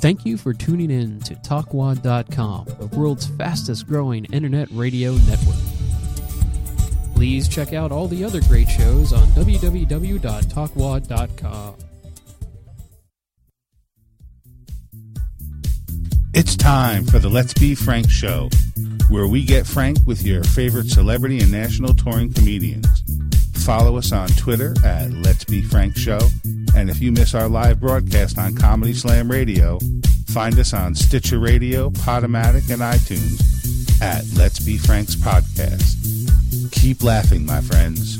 Thank you for tuning in to Talkwad.com, the world's fastest growing internet radio network. Please check out all the other great shows on www.talkwad.com. It's time for the Let's Be Frank show, where we get frank with your favorite celebrity and national touring comedians. Follow us on Twitter at Let's Be Frank Show, and if you miss our live broadcast on Comedy Slam Radio, find us on Stitcher Radio, Podomatic, and iTunes at Let's Be Frank's podcast. Keep laughing, my friends.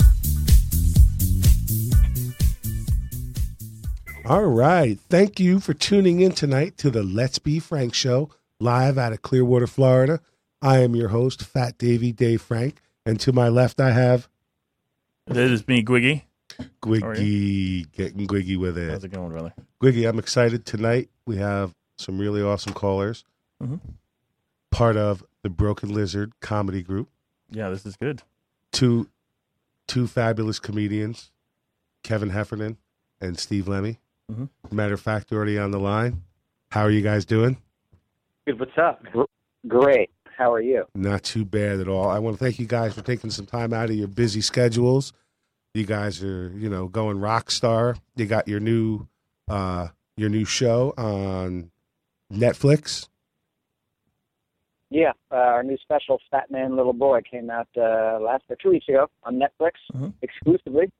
All right. Thank you for tuning in tonight to the Let's Be Frank show, live out of Clearwater, Florida. I am your host, Fat Davy Dave Frank. And to my left, I have That is me, Gwiggy. Gwiggy, getting Gwiggy with it. How's it. it going, brother? Gwiggy, I'm excited tonight. We have some really awesome callers, Mhm. part of the Broken Lizard comedy group. Yeah, this is good. Two, two fabulous comedians, Kevin Heffernan and Steve Lemme. Mhm. Matter of fact, already on the line. How are you guys doing? Good. What's up? Great. How are you? Not too bad at all. I want to thank you guys for taking some time out of your busy schedules. You guys are, you know, going rock star. You got your new uh your new show on Netflix. Yeah, uh, our new special, Fat Man Little Boy, came out uh, last or two weeks ago on Netflix Mhm. exclusively,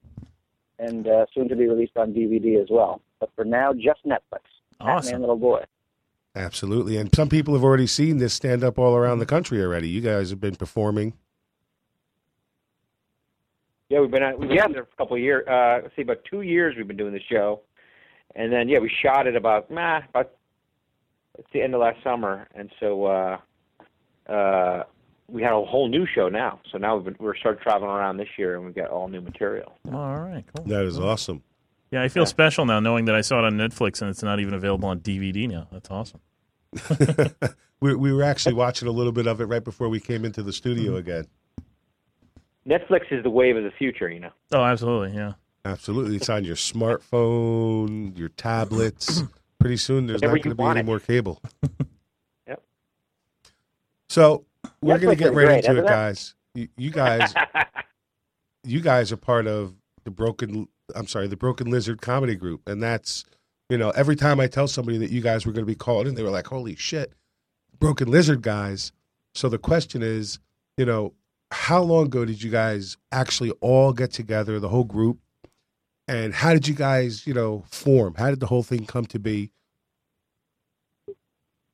and uh, soon to be released on DVD as well. But for now, just Netflix. Fat Man Little Boy. Absolutely. And some people have already seen this stand up all around the country already. You guys have been performing. Yeah, we've been at, we've been out there for a couple of years. Uh, let's see, about two years we've been doing the show, and then yeah, we shot it about nah, about it's the end of last summer, and so uh, uh, we had a whole new show now. So now we've been, we're started traveling around this year, and we've got all new material. All right, cool. That is awesome. Yeah, I feel special now knowing that I saw it on Netflix and it's not even available on DVD now. That's awesome. we, we were actually watching a little bit of it right before we came into the studio again. Netflix is the wave of the future, you know. Oh, absolutely. Yeah. Absolutely. It's on your smartphone, your tablets. Pretty soon there's Whenever not going to be any it. more cable. Yep. So we're going to get right great, into it, isn't it? guys. You, you guys, you guys are part of the broken. I'm sorry, the Broken Lizard comedy group, and that's you know every time I tell somebody that you guys were going to be called in, they were like, "Holy shit, Broken Lizard guys!" So the question is, you know, how long ago did you guys actually all get together, the whole group, and how did you guys, you know, form? How did the whole thing come to be?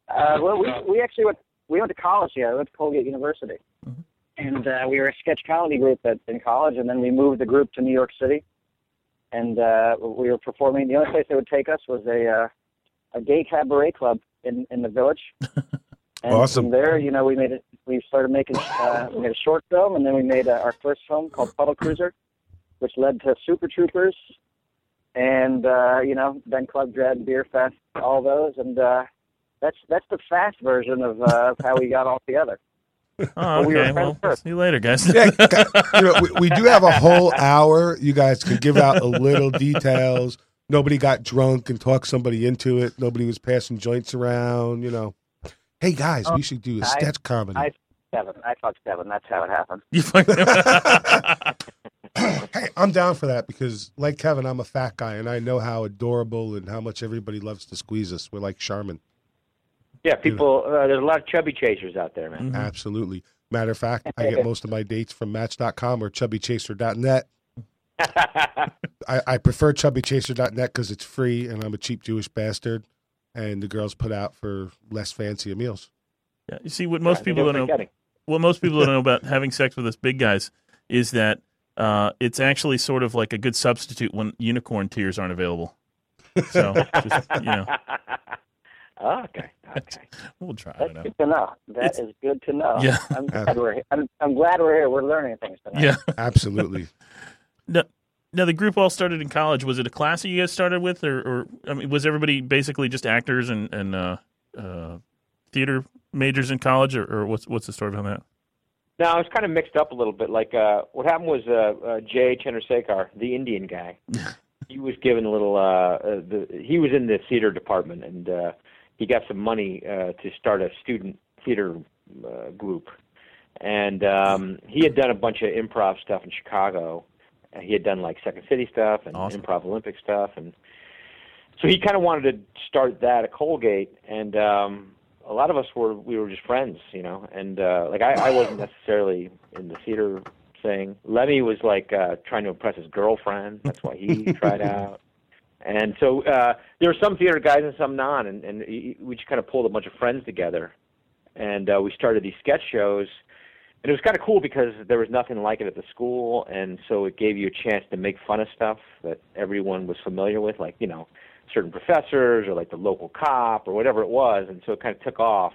Uh, well, we, we actually went we went to college here. We went to Colgate University, Mhm. and uh, we were a sketch comedy group at, in college, and then we moved the group to New York City, and uh, we were performing. The only place they would take us was a uh, a gay cabaret club in in the village. And Awesome. From there, you know, we made it. We started making. Uh, we made a short film, and then we made uh, our first film called Puddle Cruiser, which led to Super Troopers, and uh, you know, then Club Dread, Beerfest, all those, and uh, that's that's the fast version of, uh, of how we got all together. Oh, we were okay. friends Well, first. see you later, guys. Yeah, you know, we, we do have a whole hour. You guys could give out a little details. Nobody got drunk and talked somebody into it. Nobody was passing joints around. You know, hey guys, we should do a I- sketch comedy. I Seven. I fucked seven. That's how it happened. You fucking- hey, I'm down for that because, like Kevin, I'm a fat guy and I know how adorable and how much everybody loves to squeeze us. We're like Charmin. Yeah, people. Uh, there's a lot of chubby chasers out there, man. Mhm. Absolutely. Matter of fact, I get most of my dates from Match.com or ChubbyChaser.net. I, I prefer ChubbyChaser.net because it's free and I'm a cheap Jewish bastard, and the girls put out for less fancier meals. yeah. You see, what most Yeah, people don't know, forgetting. what most people don't know about having sex with us big guys is that uh, it's actually sort of like a good substitute when unicorn tears aren't available. So, just, you know, okay. Okay. we'll try That's it out. good to know. That It's- is good to know. Yeah. I'm glad we're here. I'm, I'm glad we're here. We're learning things tonight. Yeah. Absolutely. Now, the group all started in college. Was it a class that you guys started with, or, or I mean, was everybody basically just actors and and uh, uh, theater majors in college, or, or what's what's the story behind that? No, it was kind of mixed up a little bit. Like uh, what happened was uh, uh, Jay Chandrasekhar, the Indian guy, he was given a little. Uh, uh, the, he was in the theater department, and uh, he got some money uh, to start a student theater uh, group, and um, he had done a bunch of improv stuff in Chicago. He had done like Second City stuff and Awesome. improv Olympic stuff, and so he kind of wanted to start that at Colgate. And um, a lot of us were we were just friends, you know. And uh, like I, I wasn't necessarily in the theater thing. Lemme was like uh, trying to impress his girlfriend. That's why he tried out. And so uh, there were some theater guys and some non, and, and we just kind of pulled a bunch of friends together, and uh, we started these sketch shows. And it was kind of cool because there was nothing like it at the school, and so it gave you a chance to make fun of stuff that everyone was familiar with, like you know, certain professors or like the local cop or whatever it was. And so it kind of took off,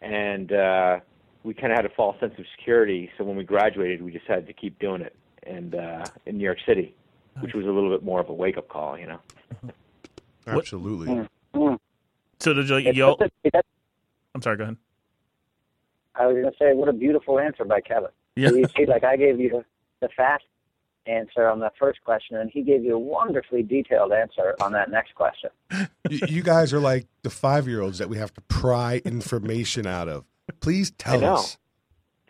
and uh, we kind of had a false sense of security. So when we graduated, we decided to keep doing it, and uh, in New York City, which was a little bit more of a wake up call, you know. Absolutely. So did you, It's y'all? such a- that's- I'm sorry. Go ahead. I was going to say, what a beautiful answer by Kevin. Yeah. You see, like I gave you the fast answer on the first question, and he gave you a wonderfully detailed answer on that next question. you, you guys are like the five year olds that we have to pry information out of. Please tell us.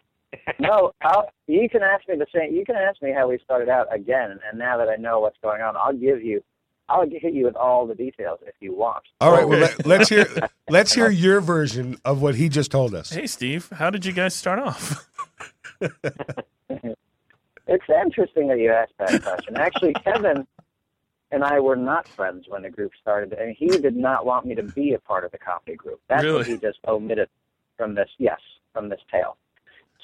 no, I'll, you can ask me the same. You can ask me how we started out again, and now that I know what's going on, I'll give you. I'll hit you with all the details if you want. All right, well, Okay. let, let's hear let's hear your version of what he just told us. Hey, Steve. How did you guys start off? It's interesting that you asked that question. Actually, Kevin and I were not friends when the group started, and he did not want me to be a part of the comedy group. That's Really? what he just omitted from this. Yes, from this tale.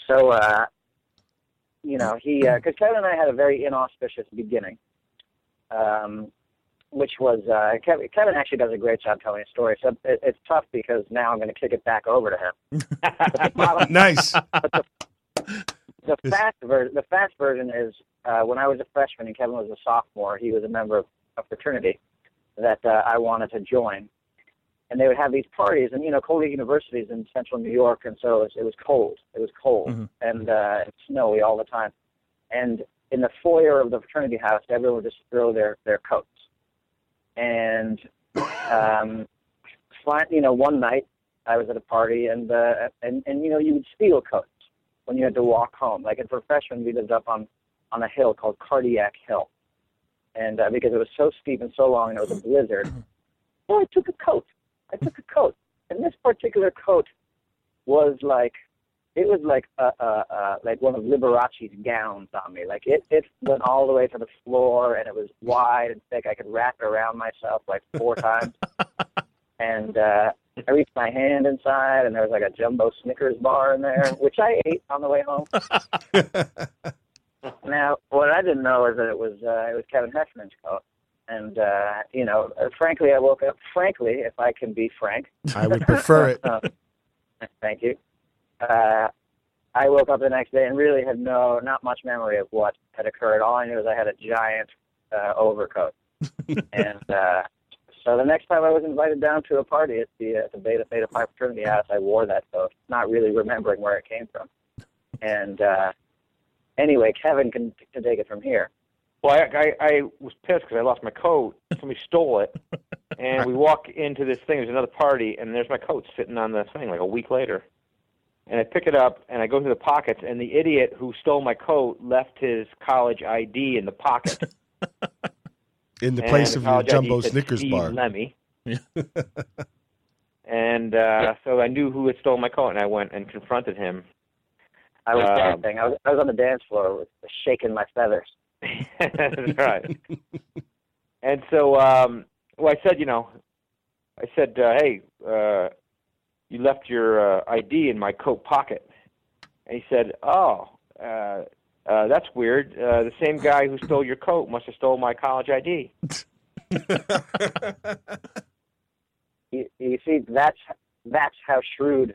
So, uh, you know, he because Kevin and I had a very inauspicious beginning, um, which was uh, Kevin. Kevin actually does a great job telling a story. So it, it's tough because now I'm going to kick it back over to him. Nice. the fast version, the fast version is uh, when I was a freshman and Kevin was a sophomore. He was a member of a fraternity that uh, I wanted to join, and they would have these parties. And you know, Colgate University is in central New York, and so it was, it was cold. It was cold Mhm. and uh, snowy all the time. And in the foyer of the fraternity house, everyone would just throw their their coats. And um, you know, one night I was at a party, and uh, and and you know, you would steal coats when you had to walk home. Like for freshmen, we lived up on on a hill called Cardiac Hill, and uh, because it was so steep and so long, and it was a blizzard, so I took a coat. I took a coat, and this particular coat was like it was like a, a, a like one of Liberace's gowns on me. Like it it went all the way to the floor, and it was wide and thick. I could wrap it around myself like four times, and. uh I reached my hand inside, and there was like a jumbo Snickers bar in there, which I ate on the way home. now, what I didn't know is that it was uh, it was Kevin Heffernan's coat, and uh, you know, uh, frankly, I woke up. Frankly, if I can be frank, I would prefer it. uh, thank you. Uh, I woke up the next day and really had no, not much memory of what had occurred. All I knew is I had a giant uh, overcoat, and uh, so the next time I was invited down to a party at the at the Beta Beta Phi fraternity house, I wore that coat, not really remembering where it came from. And uh, anyway, Kevin can, can take it from here. Well, I, I, I was pissed because I lost my coat. Somebody stole it, and we walk into this thing. There's another party, and there's my coat sitting on the thing like a week later. And I pick it up, and I go through the pockets, and the idiot who stole my coat left his college ID in the pocket. In the And place the of your college ID jumbo said Snickers Steve bar. Lemme. Yeah. and uh, so I knew who had stolen my coat, and I went and confronted him. I was Um, dancing. I was, I was on the dance floor with shaking my feathers. That's right. and so, um, well, I said, you know, I said, uh, hey, uh, you left your uh, ID in my coat pocket. And he said, oh, uh, uh, that's weird. Uh, the same guy who stole your coat must have stole my college ID. You, you see, that's that's how shrewd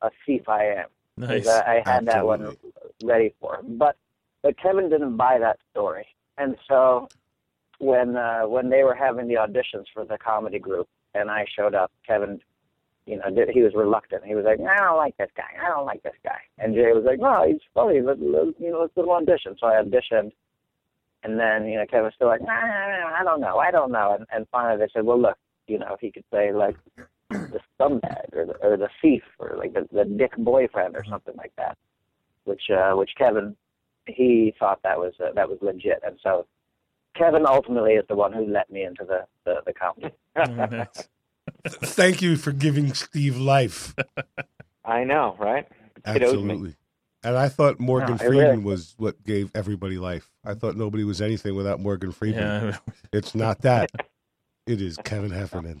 a thief I am. 'Cause Nice. I, I had that one ready for him. But but Kevin didn't buy that story, and so when uh, when they were having the auditions for the comedy group, and I showed up, Kevin, you know, he was reluctant. He was like, "I don't like this guy. I don't like this guy." And Jay was like, "No, he's funny. Let, let, you know, let's an audition." So I auditioned, and then you know Kevin was still like, nah, "I don't know. I don't know." And, and finally they said, "Well, look, you know, if he could say like the scumbag or the or the thief or like the, the dick boyfriend or something like that, which uh, which Kevin he thought that was uh, that was legit, and so Kevin ultimately is the one who let me into the the, the comedy. Oh. Thank you for giving Steve life. I know, right? Kid. Absolutely. And I thought Morgan No, Freeman really- was what gave everybody life. I thought nobody was anything without Morgan Freeman. Yeah. It's not that. it is Kevin Heffernan.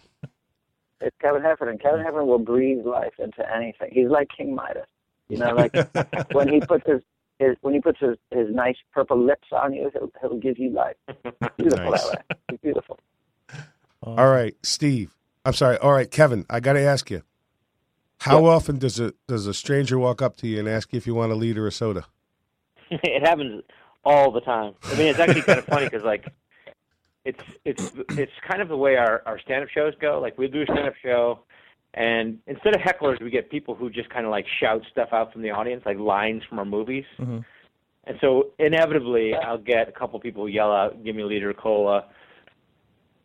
It's Kevin Heffernan. Kevin Heffernan will breathe life into anything. He's like King Midas. You know, like when he puts his, his when he puts his, his nice purple lips on you, he'll he'll give you life. Beautiful Nice. that way. It's beautiful. All right, Steve. I'm sorry. All right, Kevin. I got to ask you. How often does a does a stranger walk up to you and ask you if you want a liter of soda? it happens all the time. I mean, it's actually kind of funny because like it's it's it's kind of the way our our stand up shows go. Like we'll do a stand up show, and instead of hecklers, we get people who just kind of like shout stuff out from the audience, like lines from our movies. Mhm. And so inevitably, I'll get a couple people yell out, "Give me a liter of cola,"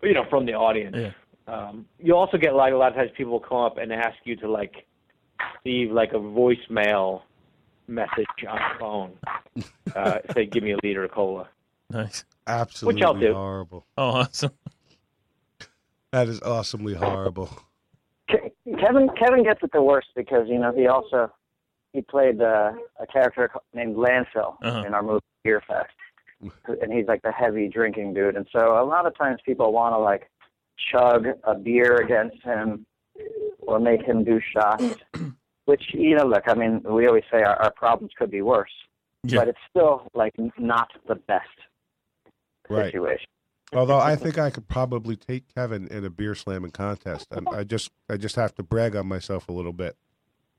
you know, from the audience. Yeah. Um, you also get like a lot of times people will come up and ask you to like leave like a voicemail message on the phone. Uh, say, "Give me a liter of cola." Nice. Absolutely Which I'll do. horrible. Oh, awesome. That is awesomely horrible. Kevin Kevin gets it the worst because you know he also he played uh, a character named Landfill Uh-huh. in our movie Beerfest, and he's like the heavy drinking dude. And so a lot of times people want to like chug a beer against him or make him do shots. Which you know, look, I mean, we always say our, our problems could be worse, Yeah. but it's still like not the best Right. situation. Although I think I could probably take Kevin in a beer slamming contest. And I just I just have to brag on myself a little bit.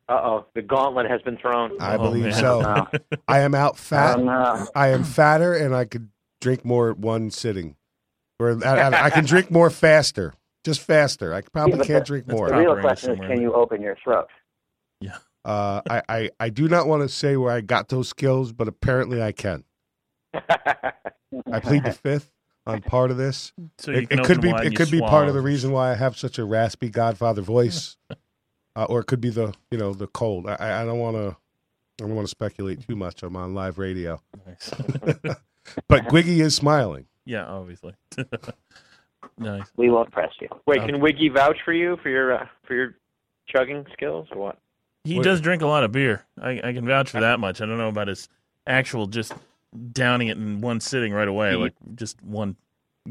Uh oh, the gauntlet has been thrown. I Oh, believe man. so. No, I am out fat. um, uh, I am fatter, and I could drink more at one sitting. Or I, I, I can drink more faster, just faster. I probably Yeah, can't the- drink more. the real question is, can you open your throat? Yeah. Uh, I, I, I do not want to say where I got those skills, but apparently I can. I plead the fifth on part of this. So It, it could be it you could be part of the reason why I have such a raspy Godfather voice, uh, or it could be the you know the cold. I- I, I don't want to I don't want to speculate too much. I'm on live radio, Nice. but Gwiggy is smiling. Yeah, obviously. nice. We won't press you. Wait, can Wiggy vouch for you for your uh, for your chugging skills or what? He What- does drink a lot of beer. I, I can vouch for that much. I don't know about his actual just downing it in one sitting right away, He- like just one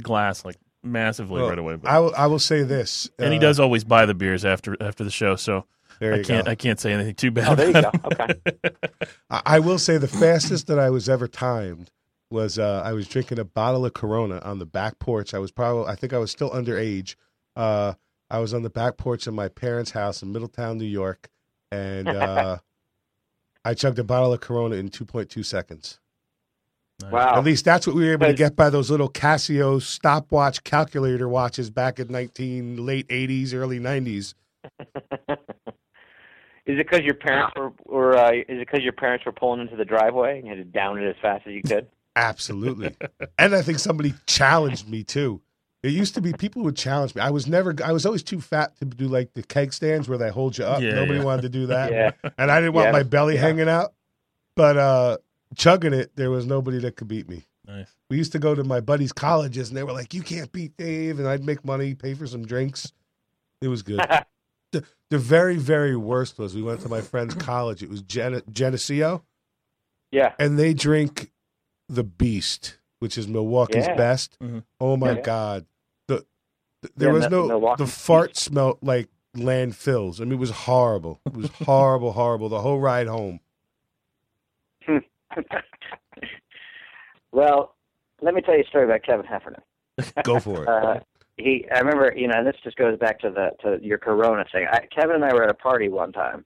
glass, like massively Well, right away. But, I will I will say this, and he uh, does always buy the beers after after the show, so I can't go. I can't say anything too bad. Oh, there you go. Okay. I I will say the fastest that I was ever timed was uh, I was drinking a bottle of Corona on the back porch. I was probably I think I was still underage. Uh, I was on the back porch of my parents' house in Middletown, New York, and uh, I chugged a bottle of Corona in 2.2 seconds. Wow. At least that's what we were able to get by those little Casio stopwatch calculator watches back in 19 late 80s, early 90s. Is it because your parents were, or uh, is it because your parents were pulling into the driveway and you had to down it as fast as you could? Absolutely. and I think somebody challenged me too. It used to be people would challenge me. I was never, I was always too fat to do like the keg stands where they hold you up. Yeah, Nobody yeah. wanted to do that. Yeah. And I didn't want my belly hanging out. But uh, chugging it, there was nobody that could beat me. Nice. We used to go to my buddies' colleges and they were like, you can't beat Dave. And I'd make money, pay for some drinks. It was good. the, the very, very worst was we went to my friend's college. It was Gen- Geneseo Yeah. and they drink the Beast, which is Milwaukee's Yeah. best. Mhm. Oh my Yeah. god, the, the- there Yeah, was Mi- no Milwaukee the fart smelled like landfills. I mean, it was horrible. It was horrible, horrible. The whole ride home. Well, let me tell you a story about Kevin Heffernan. Go for it. Uh, he, I remember, you know, and this just goes back to the to your Corona thing. I, Kevin and I were at a party one time,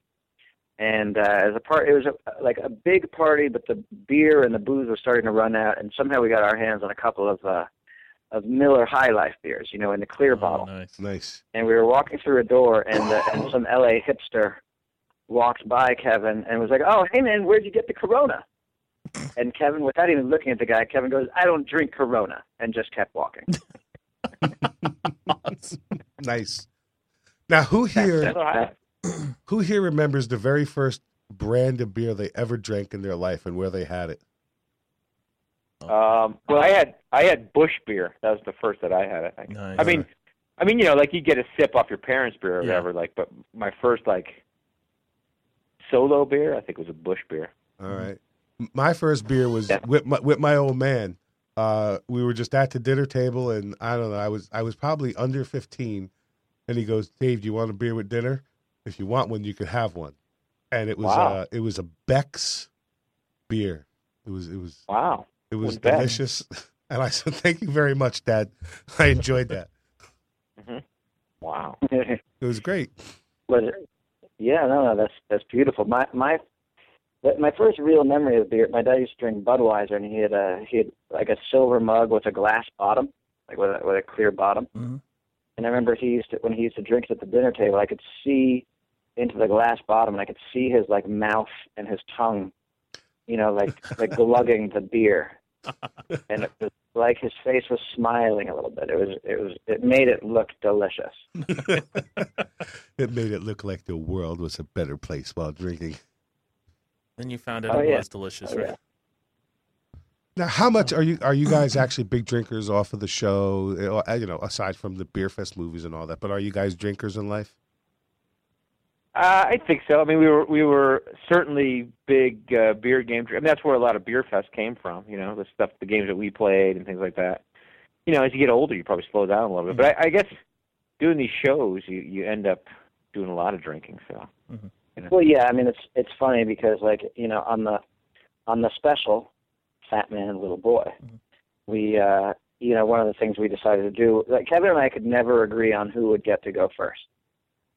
and uh, as a part, it was a, like a big party, but the beer and the booze was starting to run out, and somehow we got our hands on a couple of uh, of Miller High Life beers, you know, in the clear Oh, bottle. nice. nice. and we were walking through a door, and, uh, and some LA hipster walked by Kevin and was like, "Oh, hey man, where'd you get the Corona?" And Kevin, without even looking at the guy, Kevin goes, "I don't drink Corona," and just kept walking. Nice. Now, who here That's what I- who here remembers the very first brand of beer they ever drank in their life and where they had it? Um, well, I had I had Busch beer. That was the first that I had. I think. Nice. I mean, I mean, you know, like you get a sip off your parents' beer or Yeah. whatever. Like, but my first like solo beer, I think, was a Busch beer. All right. My first beer was Yeah. with my with my old man. Uh, we were just at the dinner table, and I don't know. I was I was probably under fifteen, and he goes, "Dave, do you want a beer with dinner? If you want one, you could have one." And it was Wow. uh, it was a Beck's beer. It was it was Wow. it was What's Beck's? delicious, and I said, "Thank you very much, Dad. I enjoyed that. Wow. It was great." Was it? Yeah, no, no, that's that's beautiful. My my my first real memory of beer. My dad used to drink Budweiser, and he had a he had like a silver mug with a glass bottom, like with a, with a clear bottom. Mhm. And I remember he used to when he used to drink it at the dinner table. I could see into the glass bottom, and I could see his like mouth and his tongue, you know, like like glugging the beer. And it was like his face was smiling a little bit. It was it was it made it look delicious. it made it look like the world was a better place while drinking. Then you found out Oh, it yeah. was delicious, Oh, right? yeah. Now, how much are you are you guys actually big drinkers off of the show? Uh, You know, aside from the Beerfest movies and all that, but are you guys drinkers in life? Uh, I think so. I mean, we were we were certainly big uh, beer game. I mean, that's where a lot of Beerfest came from. You know, the stuff, the games that we played and things like that. You know, as you get older, you probably slow down a little bit. But I, I guess doing these shows, you you end up doing a lot of drinking. So Well, yeah, I mean it's it's funny because like you know on the on the special, Fat Man Little Boy, we uh you know one of the things we decided to do like Kevin and I could never agree on who would get to go first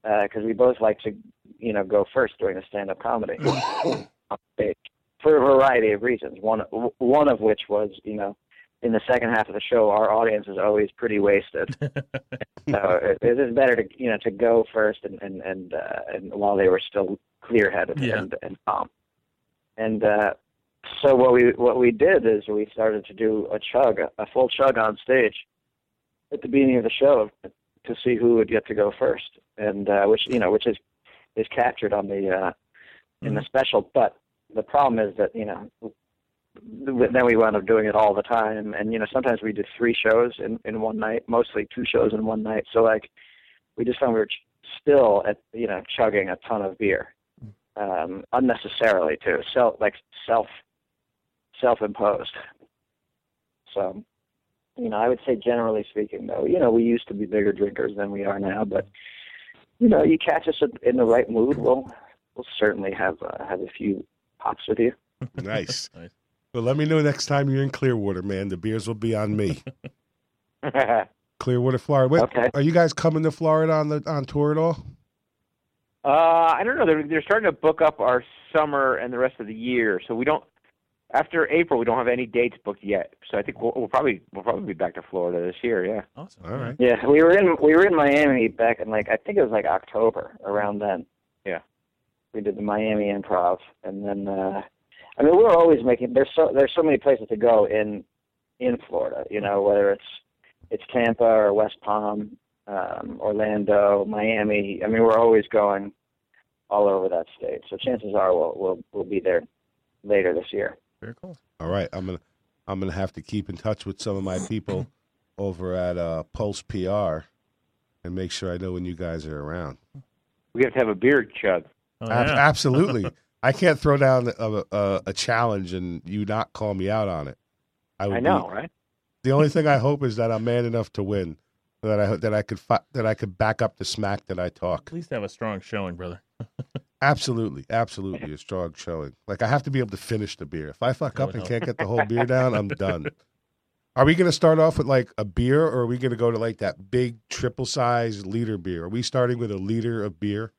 because we both like to you know go first during a stand up comedy for a variety of reasons. One one of which was you know in the second half of the show our audience is always pretty wasted. so it, it is better to you know to go first and and and, uh, and while they were still clear headed Yeah. and, and calm. And uh, so what we what we did is we started to do a chug, a full chug on stage at the beginning of the show to see who would get to go first, and uh, which you know which is is captured on the uh, in the special. But the problem is that you know then we wound up doing it all the time, and you know sometimes we did three shows in in one night, mostly two shows in one night. So like we just found we were ch- still at you know chugging a ton of beer um, unnecessarily too, self like self self imposed. So, you know, I would say generally speaking, though, you know, we used to be bigger drinkers than we are now, but you know, you catch us in- in the right mood, we'll we'll certainly have uh, have a few pops with you. Nice. Nice. Well, let me know next time you're in Clearwater, man. The beers will be on me. Clearwater, Florida. Wait, Okay. Are you guys coming to Florida on the on tour at all? Uh, I don't know. They're they're starting to book up our summer and the rest of the year. So we don't after April we don't have any dates booked yet. So I think we'll, we'll probably we'll probably be back to Florida this year. Yeah. Awesome. All right. Yeah, we were in we were in Miami back in like I think it was like October around then. Yeah. We did the Miami Improv, and then uh, I mean we're always making there's so there's so many places to go in in Florida. You know whether it's it's Tampa or West Palm, um, Orlando, Miami. I mean we're always going all over that state. So chances are we'll we'll we'll be there later this year. Very cool. All right. I'm gonna I'm gonna have to keep in touch with some of my people over at uh, Pulse PR and make sure I know when you guys are around. We have to have a beer chug. Oh, Ab- yeah. Absolutely. I can't throw down a, a, a challenge and you not call me out on it. would I be- know, right? The only thing I hope is that I'm man enough to win. That I that I could fi- that I could back up the smack that I talk. At least have a strong showing, brother. Absolutely, absolutely a strong showing. Like I have to be able to finish the beer. If I fuck up and help. can't get the whole beer down, I'm done. Are we going to start off with like a beer, or are we going to go to like that big triple size liter beer? Are we starting with a liter of beer?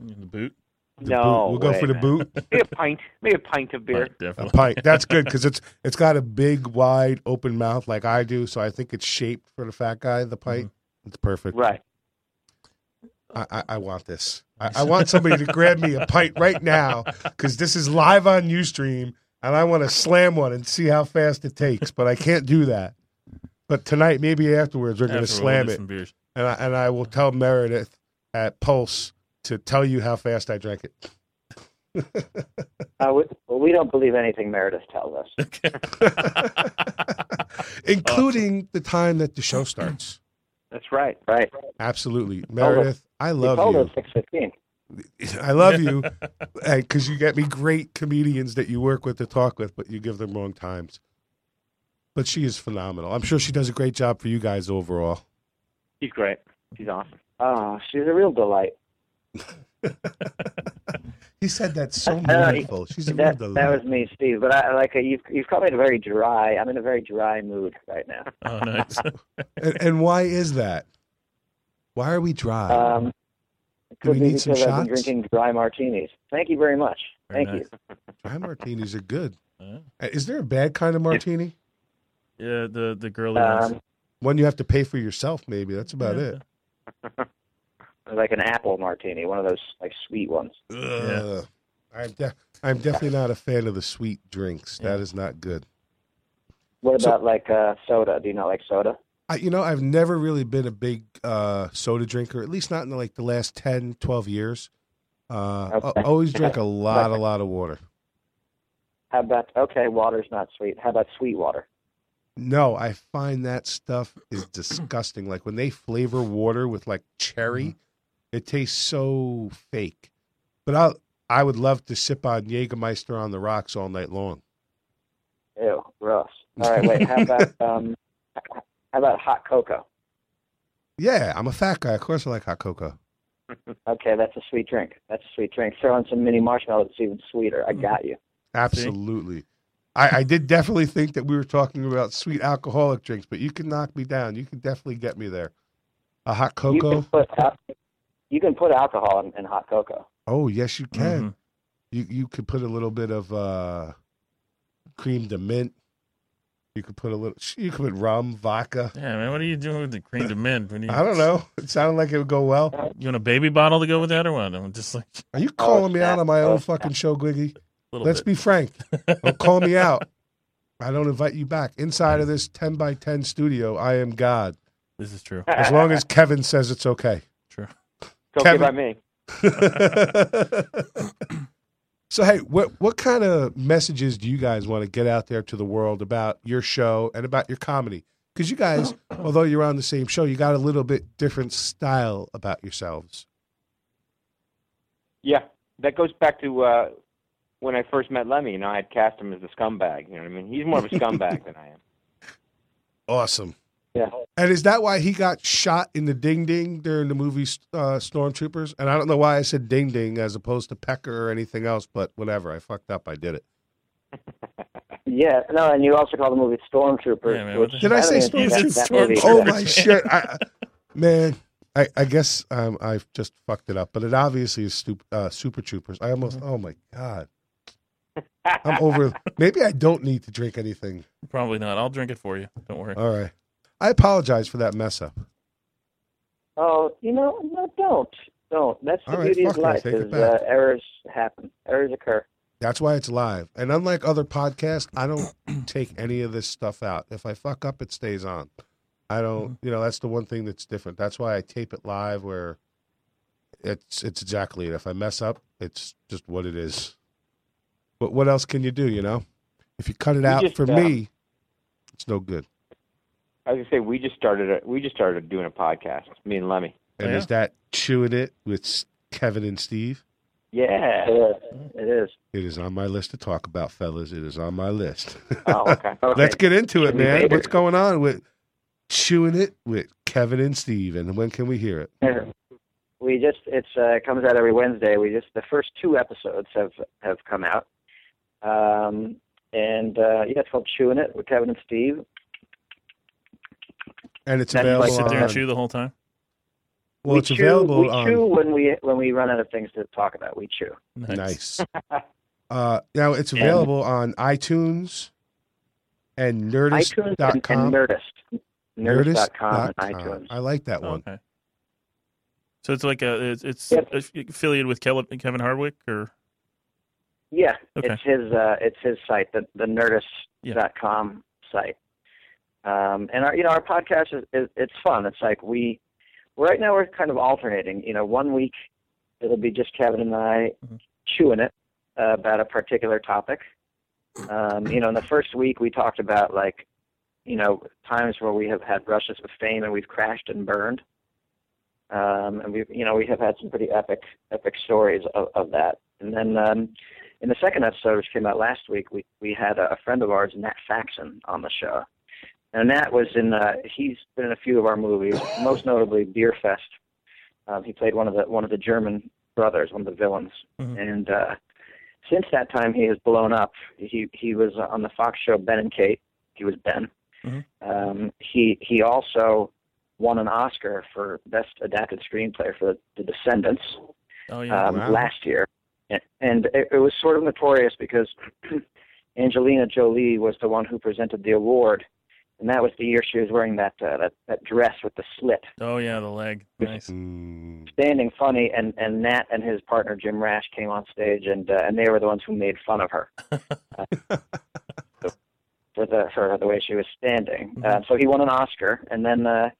In the boot. The No boot. we'll go way, for the man. boot. Maybe a pint. Maybe a pint of beer. Right, A pint. That's good because it's it's got a big, wide, open mouth like I do. So I think it's shaped for the fat guy. The pint. Mm-hmm. It's perfect. Right. I, I, I want this. I, I want somebody to grab me a pint right now because this is live on UStream, and I want to slam one and see how fast it takes. But I can't do that. But tonight, maybe afterwards, we're going to After we'll slam it. Some beers. and I, and I will tell Meredith at Pulse to tell you how fast I drank it. Uh, we, well, we don't believe anything Meredith tells us. Including the time that the show starts. That's right. Right. Absolutely. Meredith, I love told you. six fifteen. I love you because you get me great comedians that you work with to talk with, but you give them wrong times. But she is phenomenal. I'm sure she does a great job for you guys overall. She's great. She's awesome. Oh, she's a real delight. He said that so meaningful. She's a real That, delight. that was me, Steve. But I like uh, you've you've caught me in a very dry. I'm in a very dry mood right now. Oh, nice. and, and why is that? Why are we dry? Um, it Do we could be need some because I've been drinking dry martinis. Thank you very much. Very Thank nice. you. Dry martinis are good. Uh, Is there a bad kind of martini? yeah, the the girly ones. Um, One you have to pay for yourself, maybe. That's about Yeah. it. Like an apple martini, one of those like sweet ones. Ugh. I'm, de- I'm definitely not a fan of the sweet drinks. That Yeah. is not good. What So- about like uh, soda? Do you not like soda? I, you know, I've never really been a big uh, soda drinker, at least not in like the last 10, 12 years. Uh, Okay. I always drink a lot, a lot of water. How about okay, water's not sweet. How about sweet water? No, I find that stuff is disgusting. Like when they flavor water with like cherry, it tastes so fake. But I I would love to sip on Jägermeister on the rocks all night long. Ew, gross. All right, wait. How about um, how about hot cocoa? Yeah, I'm a fat guy. Of course I like hot cocoa. Okay, that's a sweet drink. That's a sweet drink. Throw in some mini marshmallows. It's even sweeter. I got you. Absolutely. I, I did definitely think that we were talking about sweet alcoholic drinks, but you can knock me down. You can definitely get me there. A hot You cocoa? can put you can put alcohol in, in hot cocoa. Oh, yes, you can. Mhm. You you could put a little bit of uh, cream de mint. You could put a little. You could put rum, vodka. Yeah, man. What are you doing with the cream de mint? When you, I don't know. It sounded like it would go well. You want a baby bottle to go with that, or what? I'm just like Are you calling me out on my Oh, own fucking show, Gwiggy? Let's bit. be frank. Don't call me out. I don't invite you back. Inside of this 10 by 10 studio, I am God. This is true. As long as Kevin says it's okay. Okay by me. so hey, what what kind of messages do you guys want to get out there to the world about your show and about your comedy? Because you guys, although you're on the same show, you got a little bit different style about yourselves. Yeah, that goes back to uh, when I first met Lemme. You know, I had cast him as a scumbag. You know what I mean? He's more of a scumbag than I am. Awesome. Yeah. And is that why he got shot in the ding ding during the movie uh, Stormtroopers? And I don't know why I said ding ding as opposed to pecker or anything else, but whatever. I fucked up. I did it. Yeah, no, and you also call the movie Stormtroopers. Yeah, man, which Did I say don't even think Stormtroopers? that- that Oh my shit! I, man, I, I guess um, I've just fucked it up. But it obviously is stup- uh, Super Troopers. I almost. Oh my god! I'm over. Maybe I don't need to drink anything. Probably not. I'll drink it for you. Don't worry. All right. I apologize for that mess up. Oh, you know, no, don't, don't. That's the All right, beauty of fuck it, life. take it Is uh, back. errors happen. Errors occur. That's why it's live. And unlike other podcasts, I don't take any of this stuff out. If I fuck up, it stays on. I don't. You know, that's the one thing that's different. That's why I tape it live, where it's it's exactly it. If I mess up, it's just what it is. But what else can you do? You know, if you cut it out just, for uh, me, it's no good. I was gonna say we just started. A, we just started doing a podcast. Me and Lemme. And Yeah. is that chewing it with Kevin and Steve? Yeah. It is. It is. It is on my list to talk about, fellas. It is on my list. Oh, okay. Okay. Let's get into it, man. later? What's going on with chewing it with Kevin and Steve? And when can we hear it? we just it's uh, it comes out every Wednesday. We just the first two episodes have have come out, um, and uh, yeah, it's called Chewing It with Kevin and Steve. And it's That's available. like- Sit there and chew the whole time. well, we it's chew, available We on. chew when we when we run out of things to talk about. We chew. Nice. uh, now it's And- available on iTunes and Nerdist. iTunes and, Nerdist.com. and Nerdist. Nerdist.com and iTunes. I like that one. okay. So it's like a it's, it's Yep. affiliated with Kel- Kevin Hardwick or Yeah, Okay. it's his uh, it's his site, the the Nerdist.com site. Um, and our you know our podcast is, is it's fun. It's like we right now we're kind of alternating. You know, one week it'll be just Kevin and I Mhm. chewing it uh, about a particular topic. Um, you know, in the first week we talked about like, you know, times where we have had rushes of fame and we've crashed and burned. Um, and we, you know, we have had some pretty epic, epic stories of, of that. And then um, in the second episode, which came out last week, we we had a, a friend of ours, Nat Faxon, on the show. And that was in. Uh, he's been in a few of our movies, most notably Beerfest. Um, he played one of the one of the German brothers, one of the villains. Mhm. And uh, since that time, he has blown up. He he was on the Fox show Ben and Kate. He was Ben. Mhm. Um, he he also won an Oscar for best adapted screenplay for the, the Descendants Oh yeah. um, Wow. last year, and, and it, it was sort of notorious because Angelina Jolie was the one who presented the award, and that was the year she was wearing that uh, that, that dress with the slit, oh yeah. The leg. Nice. Mm, standing funny, and and Nat and his partner Jim Rash came on stage, and uh, and they were the ones who made fun of her. Uh, for the for the way she was standing, uh, so he won an Oscar, and then uh,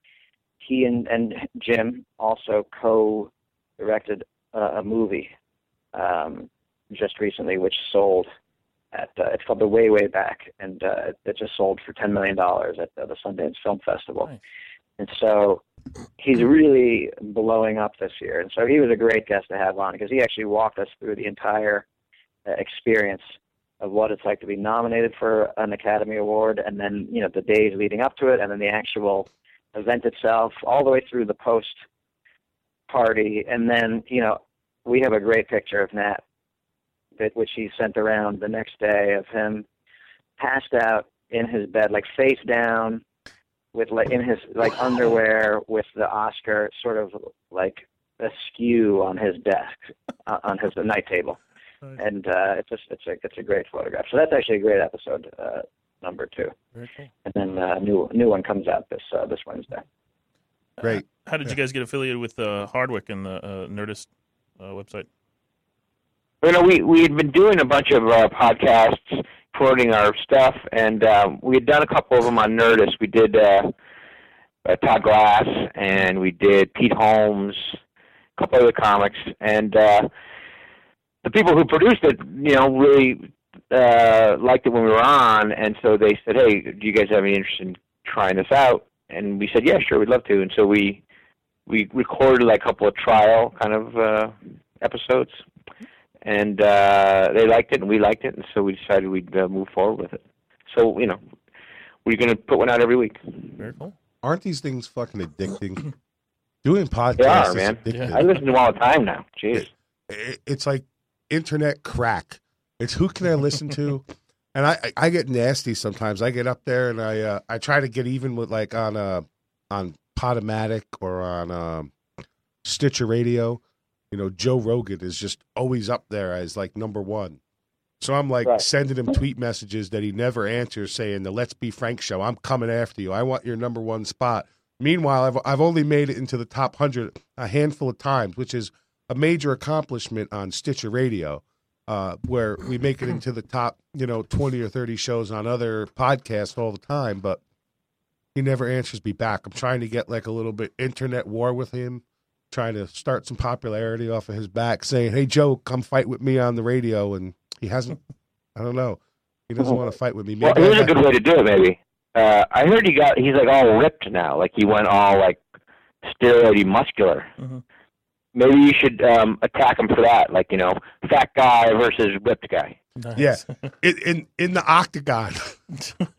he and and Jim also co-directed uh, a movie um, just recently, which sold at uh, it's called The Way Way Back, and uh, it just sold for ten million dollars at uh, the Sundance Film Festival. Nice. And so he's really blowing up this year, and so he was a great guest to have on because he actually walked us through the entire uh, experience of what it's like to be nominated for an Academy Award, and then you know the days leading up to it, and then the actual event itself, all the way through the post party, and then you know we have a great picture of Nat, that which he sent around the next day of him passed out in his bed, like face down, with like in his like underwear, with the Oscar sort of like askew on his desk, uh, on his night table Nice. and uh, it's just it's a it's a great photograph. So that's actually a great episode uh, number two, Very cool. and then uh, new new one comes out this uh, this Wednesday. great. How did you guys get affiliated with uh, Hardwick and the uh, Nerdist uh, website? You know, we we had been doing a bunch of uh, podcasts promoting our stuff, and um, we had done a couple of them on Nerdist. We did uh, uh, Todd Glass, and we did Pete Holmes, a couple of other comics, and uh, the people who produced it, you know, really uh, liked it when we were on, and so they said, "Hey, do you guys have any interest in trying this out?" And we said, "Yeah, sure, we'd love to." And so we we recorded like a couple of trial kind of uh, episodes and uh, they liked it and we liked it, and so we decided we'd uh, move forward with it. So you know, we're going to put one out every week. Very cool. Aren't these things fucking addicting? Doing podcasts They are, is man. addicting. I listen to them all the time now. Jeez. It- It's like internet crack. It's who can I listen to? And I, I get nasty sometimes. I get up there and I uh, I try to get even with like on uh on Podomatic or on um, Stitcher Radio. You know, Joe Rogan is just always up there as like number one. So I'm like Right. sending him tweet messages that he never answers, saying the "Let's Be Frank" show. I'm coming after you. I want your number one spot. Meanwhile, I've I've only made it into the top hundred a handful of times, which is a major accomplishment on Stitcher Radio, uh, where we make it into the top, you know, twenty or thirty shows on other podcasts all the time. But he never answers me back. I'm trying to get like a little bit internet war with him, trying to start some popularity off of his back, saying, "Hey Joe, come fight with me on the radio," and he hasn't. I don't know. He doesn't want to fight with me. Maybe I here's a good way to do it. Maybe uh, I heard he got he's like all ripped now. Like he went all like steroidy muscular. Mhm. Maybe you should um, attack him for that. Like you know, fat guy versus ripped guy. Nice. Yeah. in, in in the octagon.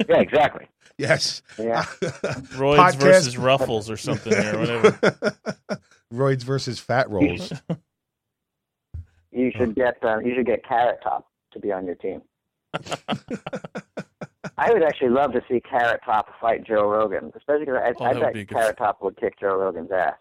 Yeah, exactly. Yes. Yeah. Roids Podcast- versus Ruffles or something or whatever. Roids versus fat rolls. You should get um, you should get Carrot Top to be on your team. I would actually love to see Carrot Top fight Joe Rogan, especially because I, Oh, I bet be a good Carrot Top would kick Joe Rogan's ass.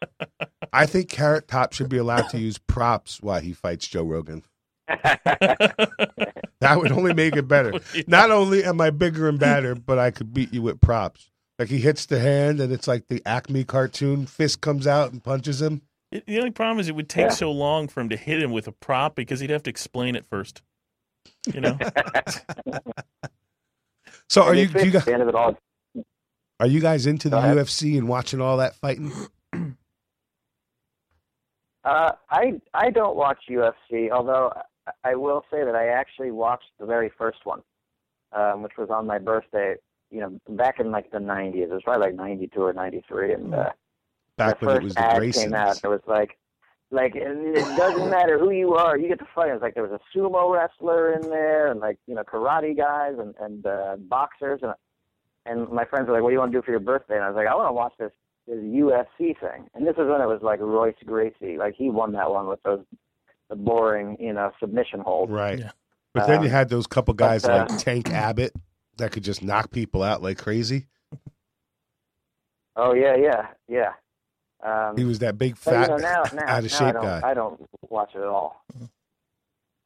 I think Carrot Top should be allowed to use props while he fights Joe Rogan. That would only make it better. Not only am I bigger and badder, but I could beat you with props. Like he hits the hand and it's like the Acme cartoon, fist comes out and punches him. It- the only problem is it would take Yeah. so long for him to hit him with a prop because he'd have to explain it first. You know, So are you, you guys, of it all? are you guys into the Go. UFC and watching all that fighting? Uh, I I don't watch UFC, although I- will say that I actually watched the very first one, um, which was on my birthday. You know, back in like the '90s. It was probably like '92 or '93, and uh, Back the when first it was the ad Graysons. came out, it was like, like it, it doesn't matter who you are, you get to fight. It was like there was a sumo wrestler in there, and like you know karate guys and and uh, boxers, and and my friends were like, "What do you want to do for your birthday?" And I was like, "I want to watch this this UFC thing." And this is when it was like Royce Gracie, like he won that one with those the boring you know submission hold. Right. Yeah. But then you Um, had those couple guys but, uh, like Tank Abbott that could just knock people out like crazy. Oh yeah, yeah, yeah. Um, He was that big but, you fat know, now, now, out of now I shape don't, guy. I don't watch it at all.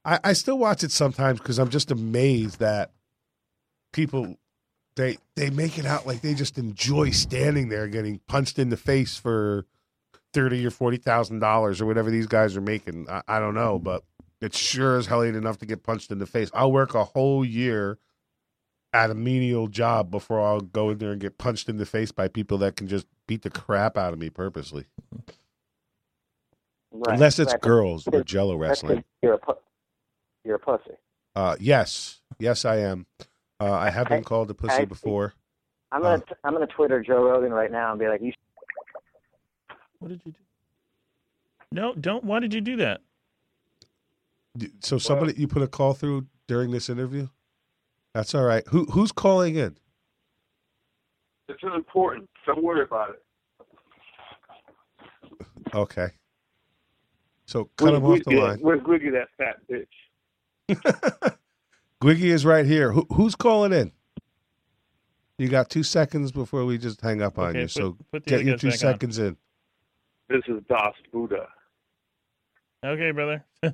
I, I still watch it sometimes because I'm just amazed that people they they make it out like they just enjoy standing there getting punched in the face for thirty or forty thousand dollars or whatever these guys are making. I, I don't know, but it sure as hell ain't enough to get punched in the face. I'll work a whole year at a menial job before I'll go in there and get punched in the face by people that can just beat the crap out of me purposely. Right, Unless it's right. girls or Jello wrestling. You're a pu- you're a pussy. Uh, yes, yes, I am. Uh, I have been I- called a pussy I- before. I'm Uh. gonna i I'm gonna Twitter Joe Rogan right now and be like, you What did you do? No, don't. Why did you do that? So somebody you put a call through during this interview? That's all right. Who who's calling in? It's important. Don't worry about it. Okay. So cut him off the yeah, line. Where's Gwiggy, that fat bitch? Gwiggy is right here. Who, who's calling in? You got two seconds before we just hang up on Okay, you. put- so put get your two back on. seconds in. This is Das Buddha. Okay, brother.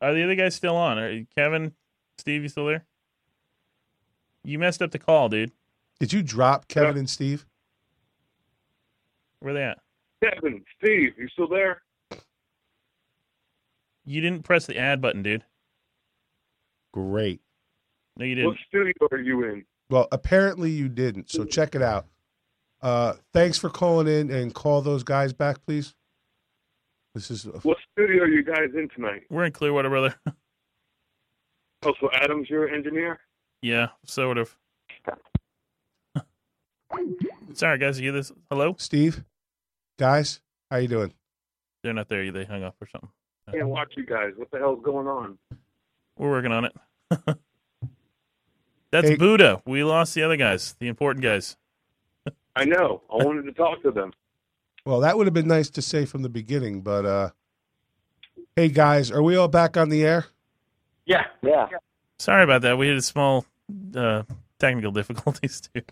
Are the other guys still on? Are Kevin, Steve, you still there? You messed up the call, dude. Did you drop Kevin and Steve? Where they at? Kevin, Steve, you still there? You didn't press the add button, dude. Great. No, you didn't. What studio are you in? Well, apparently you didn't. So check it out. Uh, thanks for calling in and call those guys back, please. This is What studio are you guys in tonight? We're in Clearwater, brother. Oh, so Adam's your engineer? yeah, sort of. Sorry, guys. Are You this? Hello? Steve. Guys, how you doing? They're not there. They hung up or something. Can't watch you guys. What the hell's going on? We're working on it. That's Hey- Buddha. We lost the other guys, the important guys. I know. I wanted to talk to them. Well, that would have been nice to say from the beginning, but uh hey guys, are we all back on the air? Yeah. yeah. Sorry about that. We had a small uh, technical difficulties too.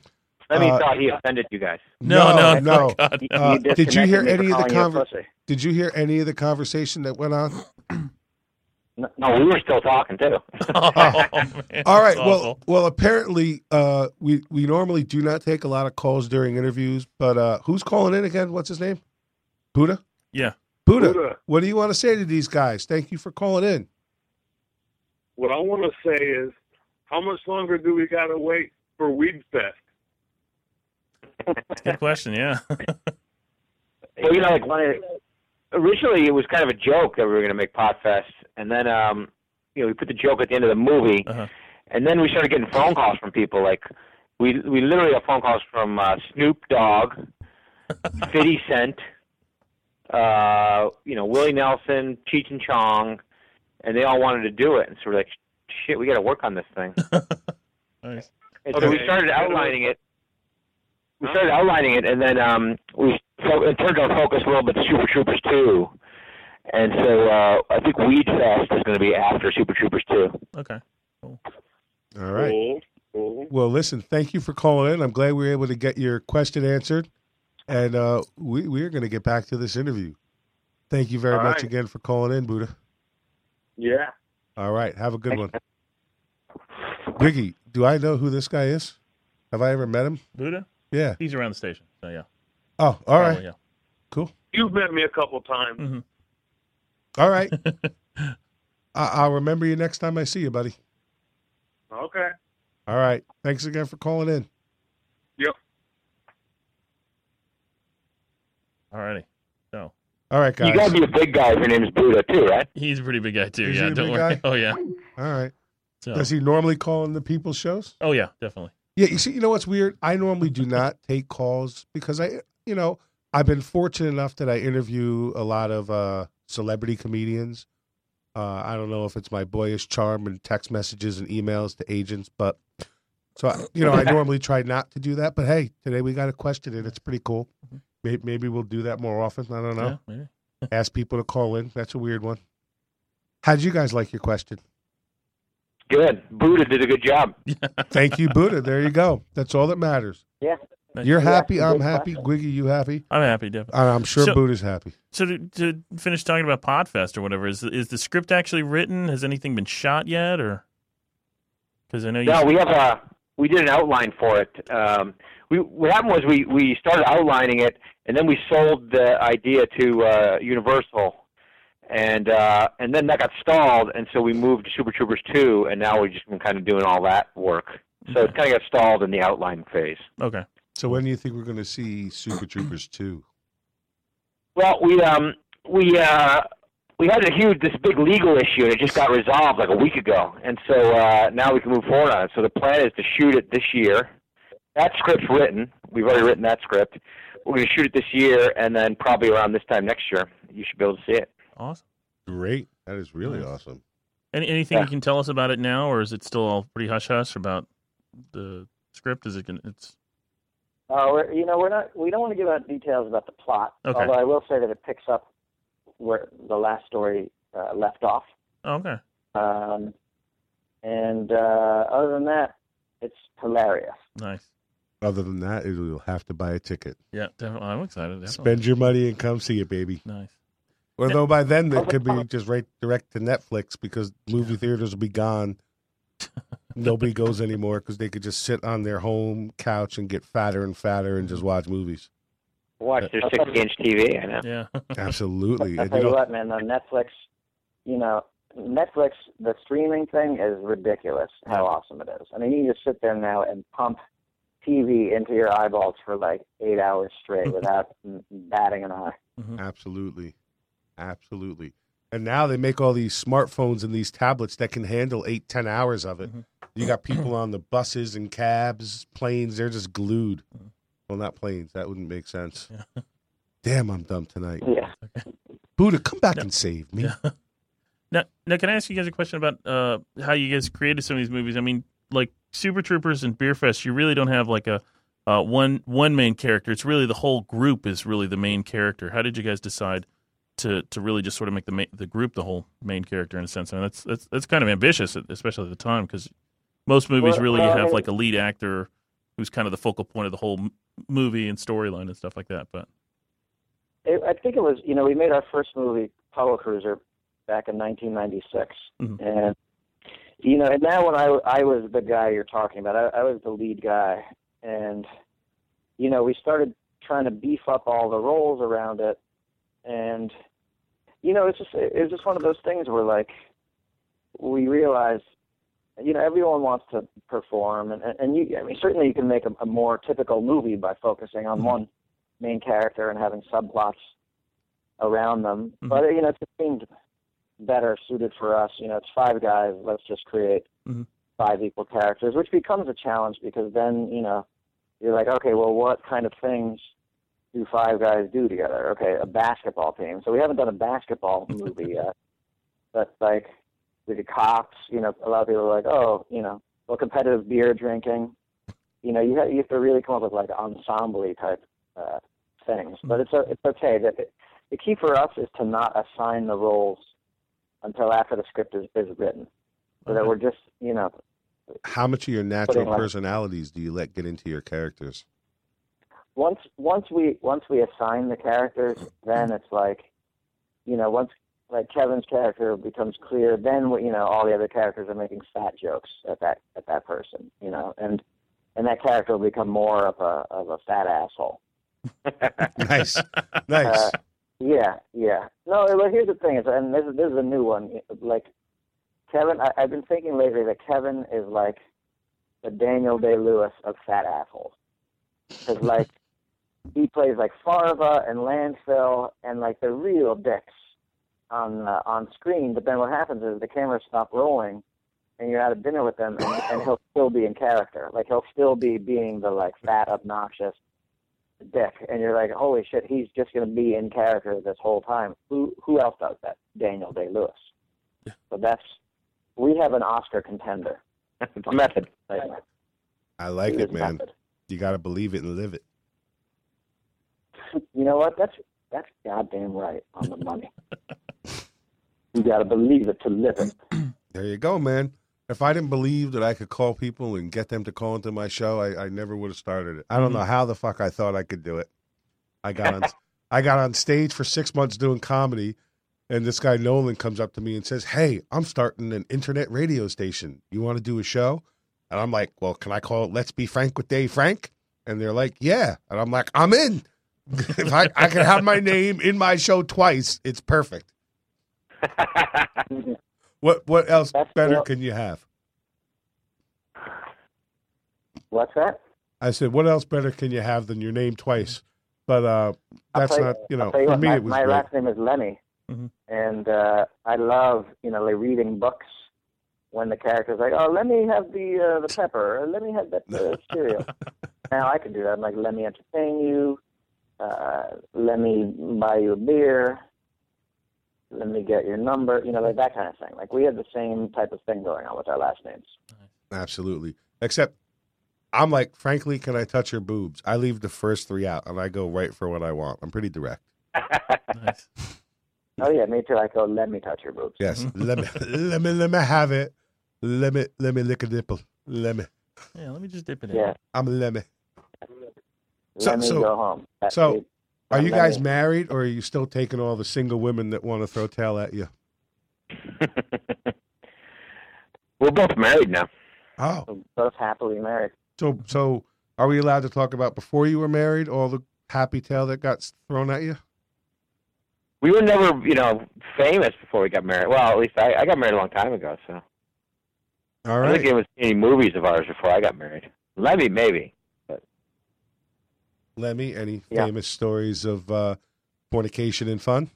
Let me Uh, thought he offended you guys. No, no, no. no. God, no. Uh, did you hear any of the calling conver- Did you hear any of the conversation that went on? No, we were still talking too. Oh, man, All right. Well, awful. well, apparently, uh, we we normally do not take a lot of calls during interviews, but uh, who's calling in again? What's his name? Buddha. yeah. Buddha. Buddha. What do you want to say to these guys? Thank you for calling in. What I want to say is, how much longer do we got to wait for Weed Fest? Good question. Yeah. well, you know, like when it, originally it was kind of a joke that we were going to make Potfest, and then um, you know we put the joke at the end of the movie, Uh-huh. and then we started getting phone calls from people. Like we we literally got phone calls from uh, Snoop Dogg, Fifty Cent, uh, you know Willie Nelson, Cheech and Chong, and they all wanted to do it. And so we're like, shit, we got to work on this thing. Nice. And so we started outlining it. We started outlining it, and then um, we so it turned our focus a little bit to Super Troopers 2. And so uh, I think Weed Fest is going to be after Super Troopers 2. Okay. All right. Cool. Cool. Well, listen, thank you for calling in. I'm glad we were able to get your question answered, and uh, we we're going to get back to this interview. Thank you very All much right. again for calling in, Buddha. Yeah. All right, have a good one. Wiggy, do I know who this guy is? Have I ever met him? Buddha? Yeah. He's around the station. So yeah. Oh, all right, Probably, yeah. cool. You've met me a couple times. hmm All right. I- I'll remember you next time I see you, buddy. Okay. All right. Thanks again for calling in. Yep. Alrighty. So All right, guys. You got to be a big guy if your is Buddha too, right? He's a pretty big guy too. Is yeah, he a don't big worry. guy? Oh yeah. All right. So, Does he normally call in the people's shows? oh yeah, definitely. Yeah, you see, you know what's weird? I normally do not take calls because I, you know, I've been fortunate enough that I interview a lot of uh, celebrity comedians. Uh, I don't know if it's my boyish charm and text messages and emails to agents, but so I- you know, I normally try not to do that. But hey, today we got a question and it's pretty cool. Maybe, maybe we'll do that more often. I don't know. Yeah, maybe. Ask people to call in. That's a weird one. How did you guys like your question? Good. Buddha did a good job. Thank you, Buddha. There you go. That's all that matters. Yeah. You're happy. I'm happy. question. Gwiggy, you happy? I'm happy, definitely. And I'm sure So- Buddha's happy. So to, to finish talking about Potfest or whatever, is is the script actually written? Has anything been shot yet, or? Because I know you. No, we have a we did an outline for it. Um, we what happened was we we started outlining it, and then we sold the idea to uh, Universal, and uh, and then that got stalled, and so we moved to Super Troopers two, and now we've just been kind of doing all that work. So it kind of got stalled in the outline phase. okay. So when do you think we're going to see Super Troopers 2? Well, we um we uh we had a huge this big legal issue and it just got resolved like a week ago, and so uh, now we can move forward on it. So the plan is to shoot it this year. That script's written. We've already written that script. We're going to shoot it this year, and then probably around this time next year, you should be able to see it. Awesome. Great. That is really Nice. awesome. Any anything Yeah. you can tell us about it now, or is it still all pretty hush hush about the script? Is it? Gonna, it's Uh, we're, you know, we're not. We don't want to give out details about the plot. Okay. Although I will say that it picks up where the last story uh, left off. oh, okay. Um, and uh, other than that, it's hilarious. Nice. Other than that, you'll have to buy a ticket. Yeah, definitely. I'm excited. Definitely. Spend your money and come see it, baby. Nice. Although by then it could be just right direct to Netflix because movie theaters will be gone. Nobody goes anymore because they could just sit on their home couch and get fatter and fatter and just watch movies. Watch their 60 inch TV, I know. Yeah. Absolutely. I'll tell you you what, man. The Netflix, you know, Netflix, the streaming thing is ridiculous. How awesome it is. I mean, you just sit there now and pump TV into your eyeballs for like eight hours straight without batting an eye. Mm-hmm. absolutely. Absolutely. And now they make all these smartphones and these tablets that can handle eight, ten hours of it. You got people on the buses and cabs, planes, they're just glued. Well, not planes. That wouldn't make sense. Damn, I'm dumb tonight. Yeah. Buddha, come back and save me. Yeah. Now, now, can I ask you guys a question about uh, how you guys created some of these movies? I mean, like Super Troopers and Beerfest, you really don't have like a uh, one one main character. It's really the whole group is really the main character. How did you guys decide to to really just sort of make the ma- the group the whole main character in a sense? I mean, that's that's that's kind of ambitious, especially at the time, because most movies Well, really well, have like a lead actor who's kind of the focal point of the whole m- movie and storyline and stuff like that. But It, I think it was, you know, we made our first movie, Puddle Cruiser, back in 1996. Mhm. And, you know, and now when I, I was the guy you're talking about, I, I was the lead guy. And, you know, we started trying to beef up all the roles around it. And, you know, it's just it's just one of those things where, like, we realize, you know, everyone wants to perform. And, and you, I mean, certainly you can make a, a more typical movie by focusing on one main character and having subplots around them. Mhm. But you know, it seemed better suited for us. You know, it's five guys. Let's just create Mhm. five equal characters, which becomes a challenge because then you know you're like, okay, well, what kind of things do five guys do together? Okay, a basketball team. So we haven't done a basketball movie yet, but like we did cops. You know, a lot of people are like, oh, you know, well, competitive beer drinking. You know, you have, you have to really come up with like ensemble type uh, things. But it's o- it's okay. That the key for us is to not assign the roles until after the script is, is written, so that we're just you know How much of your natural Putting, like- personalities do you let get into your characters? Once once we once we assign the characters, then it's like, you know, once like Kevin's character becomes clear, then we, you know all the other characters are making fat jokes at that at that person, you know, and and that character will become more of a of a fat asshole. Nice. Nice. Uh, yeah, yeah. No, well, here's the thing, and this is this is a new one. Like Kevin, I, I've been thinking lately that Kevin is like the Daniel Day Lewis of fat assholes. Because like he plays like Farva and Landfill and like the real dicks on uh, on screen. But then what happens is the camera stops rolling, and you're at a dinner with them, and, and he'll still be in character. Like he'll still be being the like fat, obnoxious dick, and you're like, holy shit, he's just going to be in character this whole time. Who who else does that? Daniel Day Lewis. So that's we have an Oscar contender. method. I like it, man. method. You got to believe it and live it. You know what? That's that's goddamn right on the money. you got to believe it to live it. There you go, man. If I didn't believe that I could call people and get them to call into my show, I, I never would have started it. I don't know mm-hmm. how the fuck I thought I could do it. I got on I got on stage for six months doing comedy, and this guy Nolan comes up to me and says, "Hey, I'm starting an internet radio station. You want to do a show?" And I'm like, "Well, can I call it Let's Be Frank with Dave Frank?" And they're like, "Yeah." And I'm like, "I'm in. If I, I can have my name in my show twice, it's perfect." What what else That's better what- can you have? What's that? I said, what else better can you have than your name twice? But uh, that's tell not, you know, you for what, me my, it was my great. last name is Lemme, Mhm. and uh, I love you know like reading books when the character's like, oh, let me have the uh, the pepper, or let me have that uh, cereal. now I can do that. I'm like, let me entertain you, uh, let me buy you a beer, let me get your number, you know, like that kind of thing. Like we have the same type of thing going on with our last names. Absolutely. Except I'm like, frankly, can I touch your boobs? I leave the first three out and I go right for what I want. I'm pretty direct. Nice. Oh yeah, me too. I go, let me touch your boobs. Yes. let me let me let me have it. Let me let me lick a nipple. Let me. Yeah, let me just dip it in. Yeah, I'm a lemon. Let So- me so- go home. That's so, it. Are you guys me- married or are you still taking all the single women that want to throw tail at you? We're both married now. Oh. both happily married? So so are we allowed to talk about before you were married, all the happy tail that got thrown at you? We were never, you know, famous before we got married. Well, at least I, I got married a long time ago, so All I don't think there was any movies of ours before I got married. Levy, maybe. Lemme, any Yeah. famous stories of uh, fornication and fun?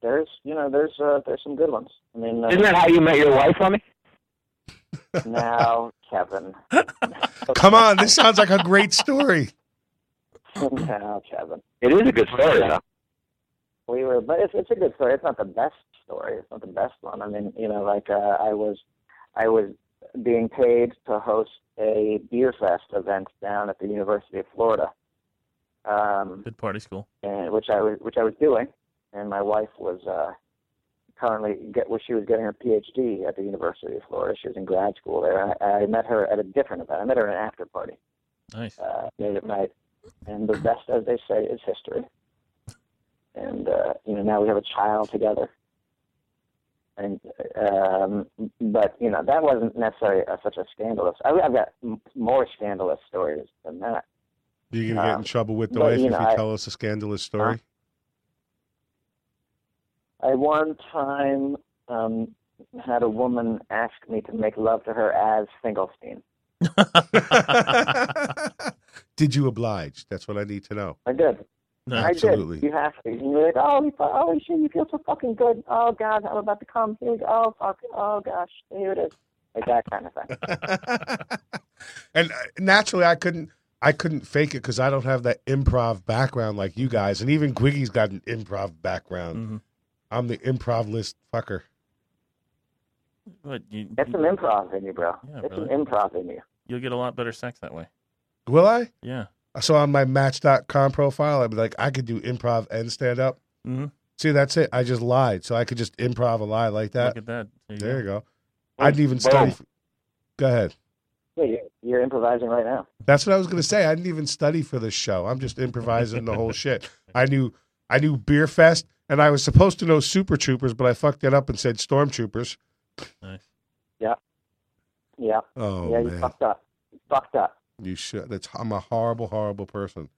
There's, you know, there's uh, there's some good ones. I mean, uh, Isn't that how you met your wife, Lemme? now Kevin, Come on, this sounds like a great story. now Kevin. It is a good story, though. We were, but it's it's a good story. It's not the best story. It's not the best one. I mean, you know, like uh, I was, I was being paid to host a beer fest event down at the University of Florida, um, Good party school. and which I was which I was doing, and my wife was uh, currently get well, she was getting her PhD at the University of Florida. She was in grad school there. I, I met her at a different event. I met her at an after party Nice. uh, late at night, and the best, as they say, is history. And uh, you know, now we have a child together. And um, but you know, that wasn't necessarily uh, such a scandalous. I, I've got m- more scandalous stories than that. You gonna get in Um, trouble with the but, wife you if you I- tell us a scandalous story? I one time um, had a woman ask me to make love to her as Finkelstein. Did you oblige? That's what I need to know. I did. No. I Absolutely. did. You have to. And you're like, oh, you, oh shit, you feel so fucking good. Oh God, I'm about to come. Here we go. Oh fuck. Oh gosh, here it is. Like that kind of thing. and uh, naturally, I couldn't. I couldn't fake it because I don't have that improv background like you guys, and even Quiggy's got an improv background. Mhm. I'm the improv list fucker. But you, It's an improv in you, bro. Yeah, it's brother. an improv in you. you'll get a lot better sex that way. Will I? Yeah. So on my Match.com profile, I'd be like, I could do improv and stand up. Mm-hmm. See, that's it. I just lied, so I could just improv a lie like that. Look at that. There you There go. you go. I didn't even study. Boom. Go ahead. Yeah, you're, you're improvising right now. That's what I was going to say. I didn't even study for this show. I'm just improvising the whole shit. I knew I knew Beerfest, and I was supposed to know Super Troopers, but I fucked it up and said Stormtroopers. Nice. Yeah. Yeah. Oh yeah, you man, fucked up. You fucked up. You should. That's I'm a horrible, horrible person,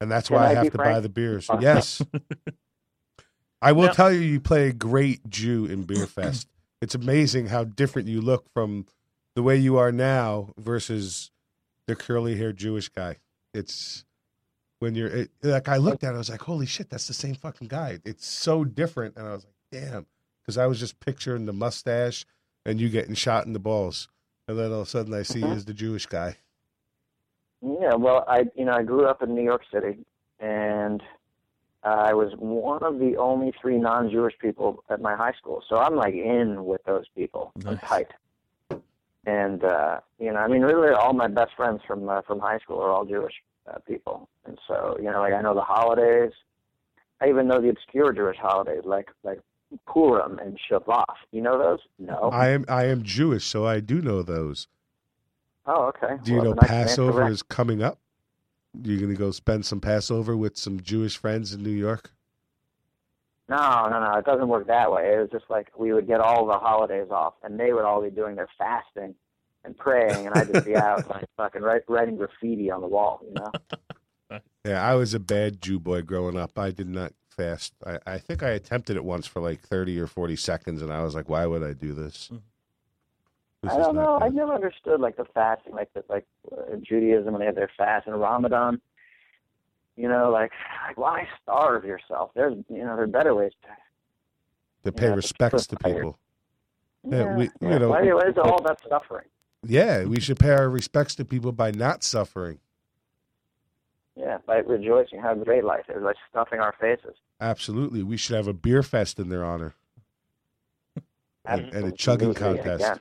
and that's Can why I, I have be to buy the beers. Yes, I will Now- tell you, you play a great Jew in Beerfest. it's amazing how different you look from the way you are now versus the curly haired Jewish guy. It's when you're it, like I looked at it, I was like, holy shit, that's the same fucking guy. It's so different, and I was like, damn, because I was just picturing the mustache and you getting shot in the balls, and then all of a sudden I see mm-hmm. you as the Jewish guy. Yeah, well, I you know I grew up in New York City, and I was one of the only three non-Jewish people at my high school. So I'm like in with those people, I'm Nice. tight. And uh, you know, I mean, really, all my best friends from uh, from high school are all Jewish uh, people, and so you know, like I know the holidays. I even know the obscure Jewish holidays, like like Purim and Shabbat. You know those? No. I am I am Jewish, so I do know those. Oh, okay. Do you Well, know then Passover is coming up? You're gonna go spend some Passover with some Jewish friends in New York. No, no, no. It doesn't work that way. It was just like we would get all the holidays off, and they would all be doing their fasting and praying, and I'd just be out like fucking write, writing graffiti on the wall. You know? Yeah, I was a bad Jew boy growing up. I did not fast. I, I think I attempted it once for like thirty or forty seconds, and I was like, "Why would I do this?" Mm. This I don't know. I good. never understood like the fasting, like the, like uh, Judaism when they have their fast and Ramadan. You know, like like why starve yourself? There's you know there are better ways to. to pay Yeah, respects to tired. people. Yeah, we- you yeah. know- why, why is all about suffering? Yeah, we should pay our respects to people by not suffering. Yeah, by rejoicing how great life is, by stuffing our faces. Absolutely, we should have a beer fest in their honor and, and a chugging contest.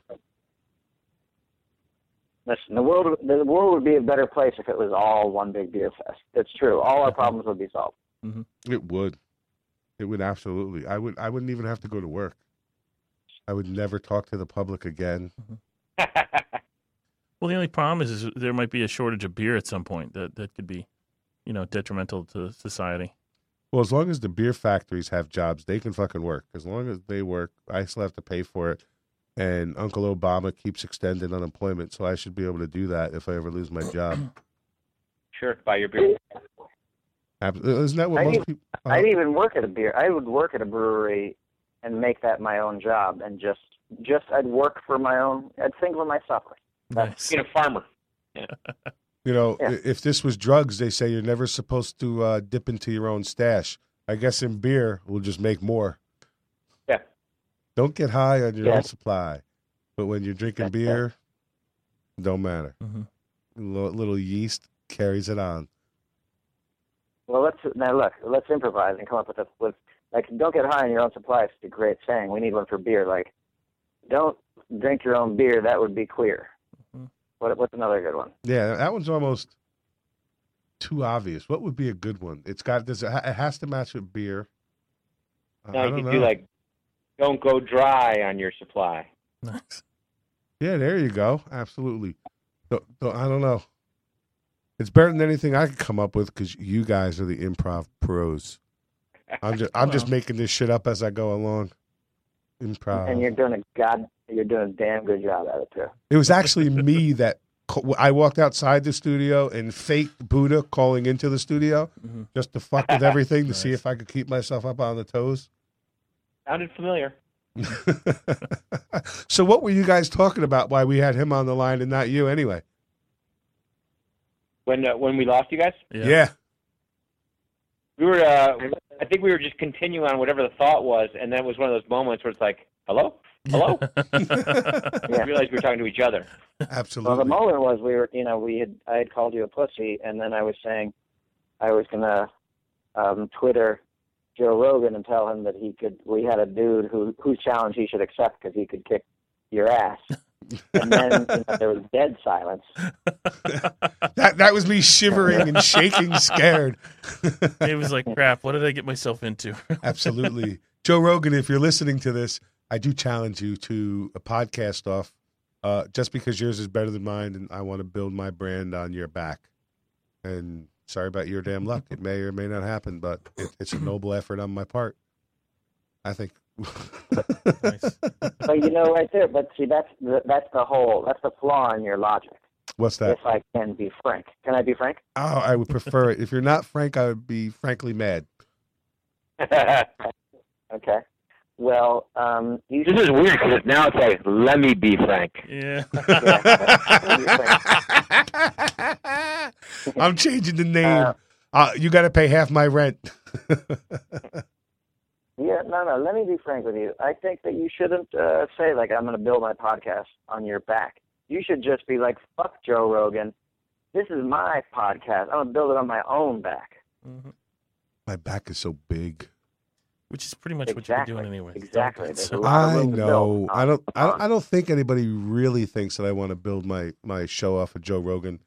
Again. Listen, the world the world would be a better place if it was all one big beer fest. It's true. All our problems would be solved. Mm-hmm. It would. It would absolutely. I would. I wouldn't even have to go to work. I would never talk to the public again. Mm-hmm. Well, the only problem is, is there might be a shortage of beer at some point that, that could be, you know, detrimental to society. Well, as long as the beer factories have jobs, they can fucking work. As long as they work, I still have to pay for it. And Uncle Obama keeps extending unemployment, so I should be able to do that if I ever lose my job. Sure, buy your beer. Isn't that what I most even- people? I'd even work at a beer. I would work at a brewery and make that my own job, and just just I'd work for my own. I'd think for my suffering. Nice. Being a farmer. Yeah. You know, Yeah. if this was drugs, they say you're never supposed to uh, dip into your own stash. I guess in beer, we'll just make more. Yeah. Don't get high on your Yeah. own supply. But when you're drinking beer, don't matter. Mhm. Little, little yeast carries it on. Well, let's now look. Let's improvise and come up with a with like don't get high on your own supply. It's a great saying. We need one for beer. Like, don't drink your own beer. That would be queer. Mhm. What what's another good one? Yeah, that one's almost too obvious. What would be a good one? It's got does it, it has to match with beer. No, I you don't could know. do like, don't go dry on your supply. Nice. yeah, there you go. Absolutely. Don't- don't- I don't know. It's better than anything I could come up with because you guys are the improv pros. I'm just I'm just making this shit up as I go along. Improv. And you're doing a god. You're doing a damn good job at it too. It was actually me that I walked outside the studio and fake Buddha calling into the studio Mhm. just to fuck with everything to see if I could keep myself up on the toes. Sounded familiar. so, what were you guys talking about? Why we had him on the line and not you, anyway? When uh, when we lost you guys, Yeah, we were. Uh, I think we were just continuing on whatever the thought was, and that was one of those moments where it's like, "Hello, hello." Yeah. I realized we were talking to each other. absolutely. Well, the moment was we were, you know, we had I had called you a pussy, and then I was saying I was gonna um, Twitter Joe Rogan and tell him that he could. We had a dude who whose challenge he should accept because he could kick your ass. And then you know, there was dead silence. that that was me shivering and shaking, scared. It was like, crap, what did I get myself into? Absolutely. Joe Rogan, if you're listening to this, I do challenge you to a podcast off uh, just because yours is better than mine and I want to build my brand on your back. And sorry about your damn luck. It may or may not happen, but it, it's a noble effort on my part. I think. Nice. But you know, right there. But see, that's the, that's the whole. That's the flaw in your logic. What's that? If I can be frank, can I be frank? Oh, I would prefer it. If you're not frank, I would be frankly mad. Okay. Well, um, you This is weird because now it's like, let me be frank. Yeah. I'm changing the name. Uh, uh, you got to pay half my rent. Yeah, no, no. Let me be frank with you. I think that you shouldn't uh, say like I'm going to build my podcast on your back. You should just be like, "Fuck Joe Rogan. This is my podcast. I'm going to build it on my own back." my back is so big. Which is pretty much Exactly. what you're doing anyway. Exactly. There's a So, I know. I don't. I don't. I uh-huh. don't think anybody really thinks that I want to build my my show off of Joe Rogan.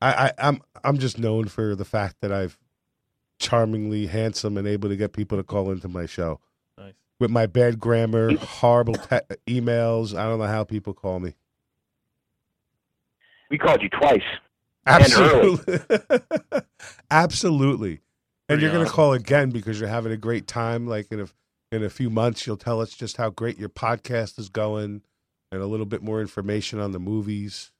I, I I'm I'm just known for the fact that I've charmingly handsome and able to get people to call into my show nice. with my bad grammar, horrible te- emails. I don't know how people call me. We called you twice. Absolutely. Absolutely. And you're going to call again because you're having a great time. Like in a, in a few months, you'll tell us just how great your podcast is going and a little bit more information on the movies.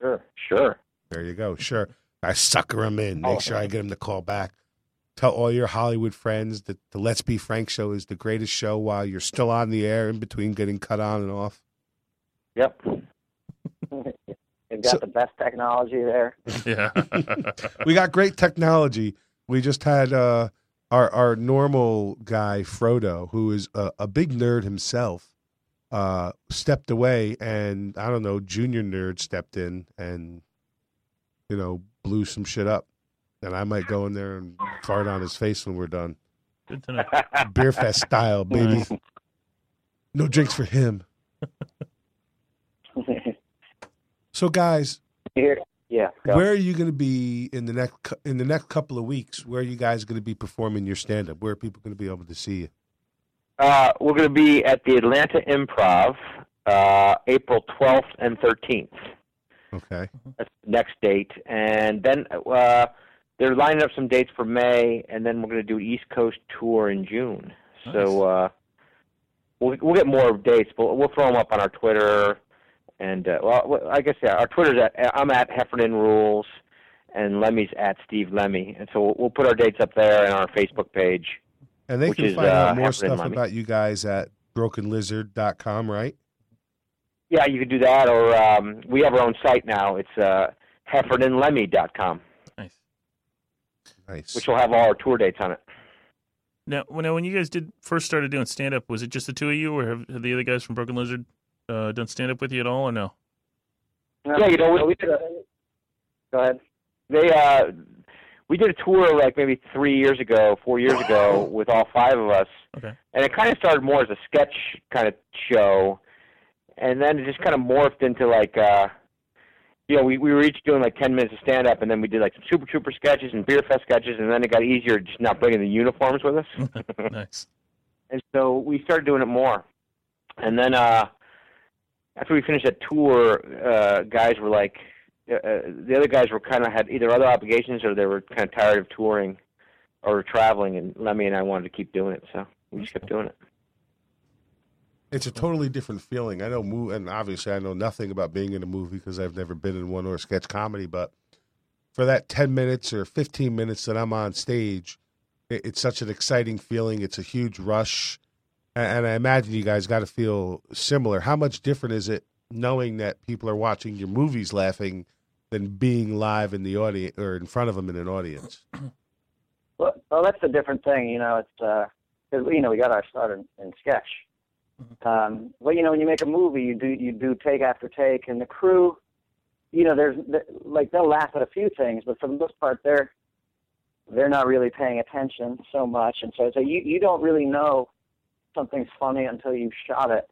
Sure. Sure. There you go. Sure. I sucker them in. Make Oh. sure I get them to call back. Tell all your Hollywood friends that the Let's Be Frank show is the greatest show while you're still on the air in between getting cut on and off. Yep. They've got So- the best technology there. Yeah. we got great technology. We just had uh, our our normal guy Frodo, who is a, a big nerd himself, uh, stepped away, and I don't know, junior nerd stepped in and you know blew some shit up. And I might go in there and fart on his face when we're done, Good to know. beer fest style, baby. No drinks for him. So, guys, Here, yeah. Go. Where are you going to be in the next in the next couple of weeks? Where are you guys going to be performing your stand up? Where are people going to be able to see you? Uh, we're going to be at the Atlanta Improv uh, April 12th and 13th. Okay. That's the next date. And then uh, they're lining up some dates for May, and then we're going to do an East Coast tour in June. So uh, we'll, we'll get more dates, but we'll throw them up on our Twitter. And, uh, well, I guess, yeah, our Twitter's at, I'm at Heffernan Rules, and Lemme's at Steve Lemme. And so we'll, we'll put our dates up there and on our Facebook page. And they Which can is, find out uh, more Heffernan stuff Lemme. about you guys at brokenlizard.com, right? Yeah, you can do that, or um, we have our own site now. It's uh, heffernanlemme.com, Nice. Nice. which will have all our tour dates on it. Now, when, when you guys did first started doing stand up, was it just the two of you, or have, have the other guys from Broken Lizard uh, done stand up with you at all, or no? Yeah, you know, we- we did a, go ahead. They uh, we did a tour like maybe three years ago, four years ago, with all five of us, Okay. and it kind of started more as a sketch kind of show, and then it just kind of morphed into like. Uh, you know, we, we were each doing like 10 minutes of stand up, and then we did like some Super Trooper sketches and Beerfest sketches, and then it got easier just not bringing the uniforms with us. nice. and so we started doing it more. And then uh, after we finished that tour, uh, guys were like, uh, uh, the other guys were kind of had either other obligations or they were kind of tired of touring or traveling, and Lemme and I wanted to keep doing it, so we just kept doing it. It's a totally different feeling. I know, mo- and obviously, I know nothing about being in a movie because I've never been in one or sketch comedy. But for that ten minutes or fifteen minutes that I'm on stage, it, it's such an exciting feeling. It's a huge rush, and I imagine you guys got to feel similar. How much different is it knowing that people are watching your movies, laughing, than being live in the audience or in front of them in an audience? Well, well, that's a different thing. You know, it's uh 'cause you know we got our start in, in sketch. Um, well, you know, when you make a movie, you do you do take after take, and the crew, you know, there's like they'll laugh at a few things, but for the most part, they're they're not really paying attention so much, and so so you you don't really know something's funny until you've shot it,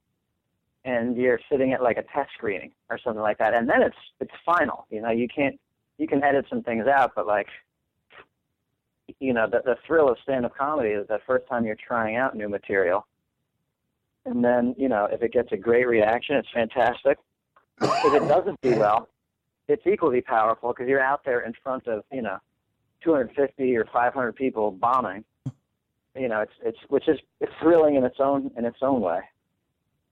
and you're sitting at like a test screening or something like that, and then it's it's final. You know, you can't you can edit some things out, but like you know, the, the thrill of stand-up comedy is the first time you're trying out new material. And then, you know, if it gets a great reaction, it's fantastic. If it doesn't do well, it's equally powerful because you're out there in front of, you know, 250 or 500 people bombing. You know, it's it's which is it's thrilling in its own in its own way.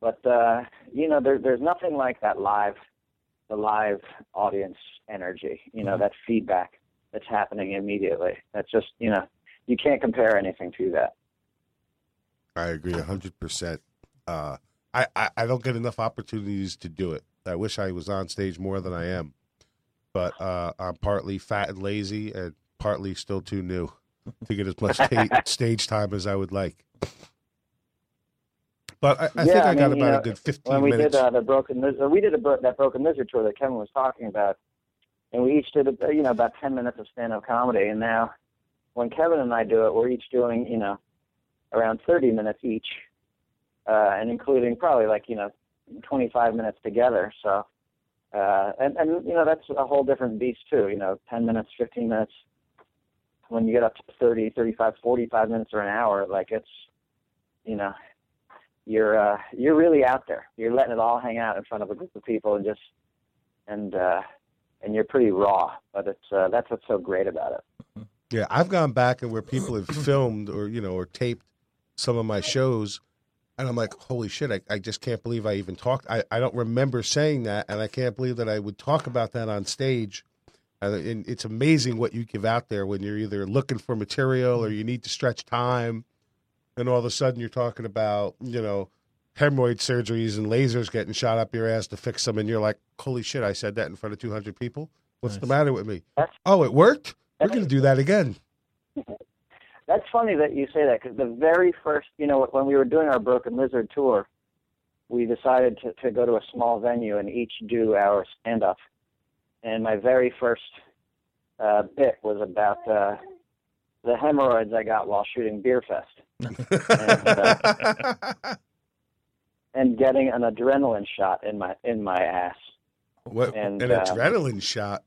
But uh, you know, there, there's nothing like that live, the live audience energy. You know, that feedback that's happening immediately. That's just you know you can't compare anything to that. I agree a hundred percent. Uh, I, I I don't get enough opportunities to do it. I wish I was on stage more than I am, but uh, I'm partly fat and lazy, and partly still too new to get as much ta- stage time as I would like. But I, I Yeah, think I, got mean, you about know, a good fifteen when we minutes. did uh, the broken lizard, we did a, that broken lizard tour that Kevin was talking about, and we each did a, you know about ten minutes of stand-up comedy. And now, when Kevin and I do it, we're each doing you know around thirty minutes each, uh, and including probably like you know twenty-five minutes together. So, uh, and and you know that's a whole different beast too. You know, ten minutes, fifteen minutes. When you get up to 30, 35, 45 minutes or an hour, like it's, you know, you're uh, you're really out there. You're letting it all hang out in front of a group of people and just and uh, and you're pretty raw. But it's uh, that's what's so great about it. Yeah, I've gone back and where people have filmed or you know or taped some of my shows, and I'm like, holy shit! I, I just can't believe I even talked. I, I don't remember saying that, and I can't believe that I would talk about that on stage. And and it's amazing what you give out there when you're either looking for material or mm-hmm. you need to stretch time, and all of a sudden you're talking about you know hemorrhoid surgeries and lasers getting shot up your ass to fix them, and you're like, holy shit! I said that in front of 200 people. What's the matter with me? That's- Oh, it worked. We're going to do that again. That's funny that you say that because the very first, you know, when we were doing our Broken Lizard tour, we decided to, to go to a small venue and each do our stand up. And my very first uh, bit was about uh, the hemorrhoids I got while shooting Beerfest and getting an adrenaline shot in my in my ass. what, and, an uh, adrenaline shot.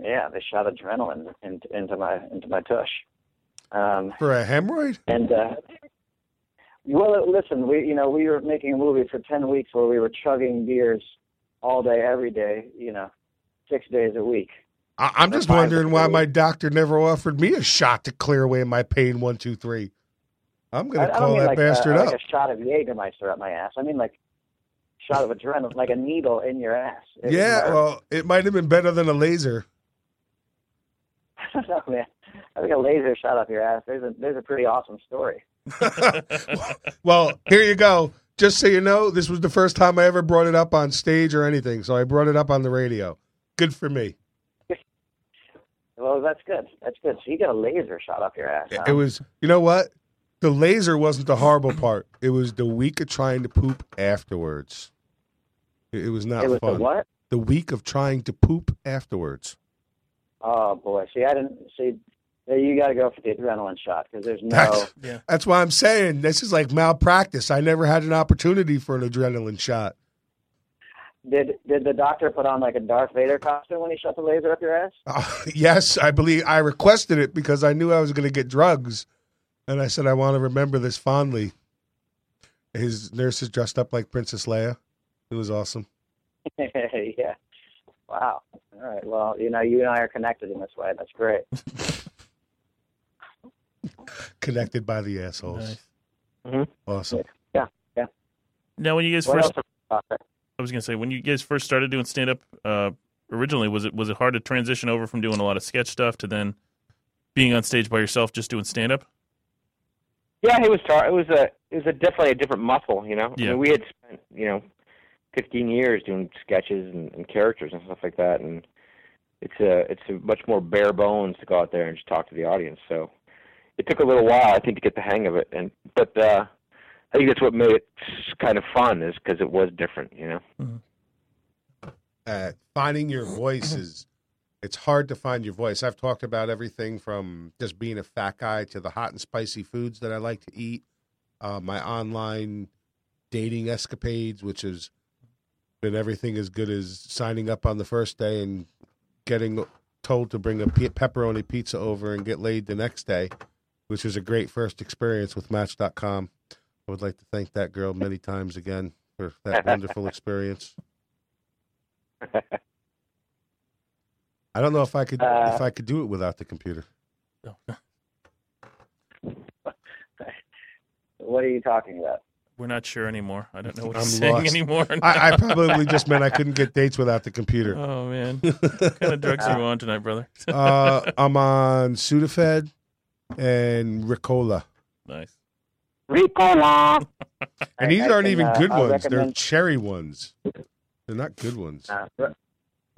Yeah, they shot adrenaline into, into my into my tush. Um, For a hemorrhoid? And uh, well, listen, we you know we were making a movie for ten weeks where we were chugging beers all day, every day. You know, six days a week. I, I'm just wondering why my doctor never offered me a shot to clear away my pain. One, two, three. I'm going to call that like, bastard uh, up. like a shot of Jägermeister up my ass. I mean like shot of adrenaline, like a needle in your ass. It yeah, well, it might have been better than a laser. I don't know, man. I think a laser shot up your ass. There's a there's a pretty awesome story. well, here you go. Just so you know, this was the first time I ever brought it up on stage or anything, so I brought it up on the radio. Good for me. Well, that's good. That's good. So you got a laser shot up your ass. huh? It was, you know what? The laser wasn't the horrible part. It was the week of trying to poop afterwards. It, was not It was fun. the what? The week of trying to poop afterwards. Oh boy. See, I didn't see. Yeah, You got to go for the adrenaline shot because there's no. That's, Yeah. that's why I'm saying this is like malpractice. I never had an opportunity for an adrenaline shot. Did did the doctor put on like a Darth Vader costume when he shot the laser up your ass? Uh, yes, I believe I requested it because I knew I was going to get drugs, and I said I want to remember this fondly. His nurse is dressed up like Princess Leia. It was awesome. yeah. Wow. All right. Well, you know, you and I are connected in this way. That's great. Connected by the assholes. Nice. Awesome. Yeah, yeah. Now, when you guys What first, else? I was gonna say, when you guys first started doing stand up, uh, originally was it was it hard to transition over from doing a lot of sketch stuff to then being on stage by yourself, just doing stand up? Yeah, it was tar- it was a it was a definitely a different muscle, you know. I Yeah. mean, we had spent you know, fifteen years doing sketches and, and characters and stuff like that, and it's a it's a much more bare bones to go out there and just talk to the audience. So it took a little while, I think, to get the hang of it, and but uh, I think that's what made it kind of fun is because it was different, you know. uh, finding your voice is it's hard to find your voice. I've talked about everything from just being a fat guy to the hot and spicy foods that I like to eat, uh, my online dating escapades, which has been everything as good as signing up on the first day and getting told to bring a pe- pepperoni pizza over and get laid the next day, which was a great first experience with Match.com. I would like to thank that girl many times again for that wonderful experience. I don't know if I could Uh, if I could do it without the computer. What are you talking about? We're not sure anymore. I don't know what I'm he's saying lost. anymore. I, I probably just meant I couldn't get dates without the computer. oh man, what kind of drugs are you on tonight, brother? uh, I'm on Sudafed and Ricola, nice. Ricola. and these I aren't can, even uh, good I'll ones. They're cherry ones. They're not good ones. Uh, Ro-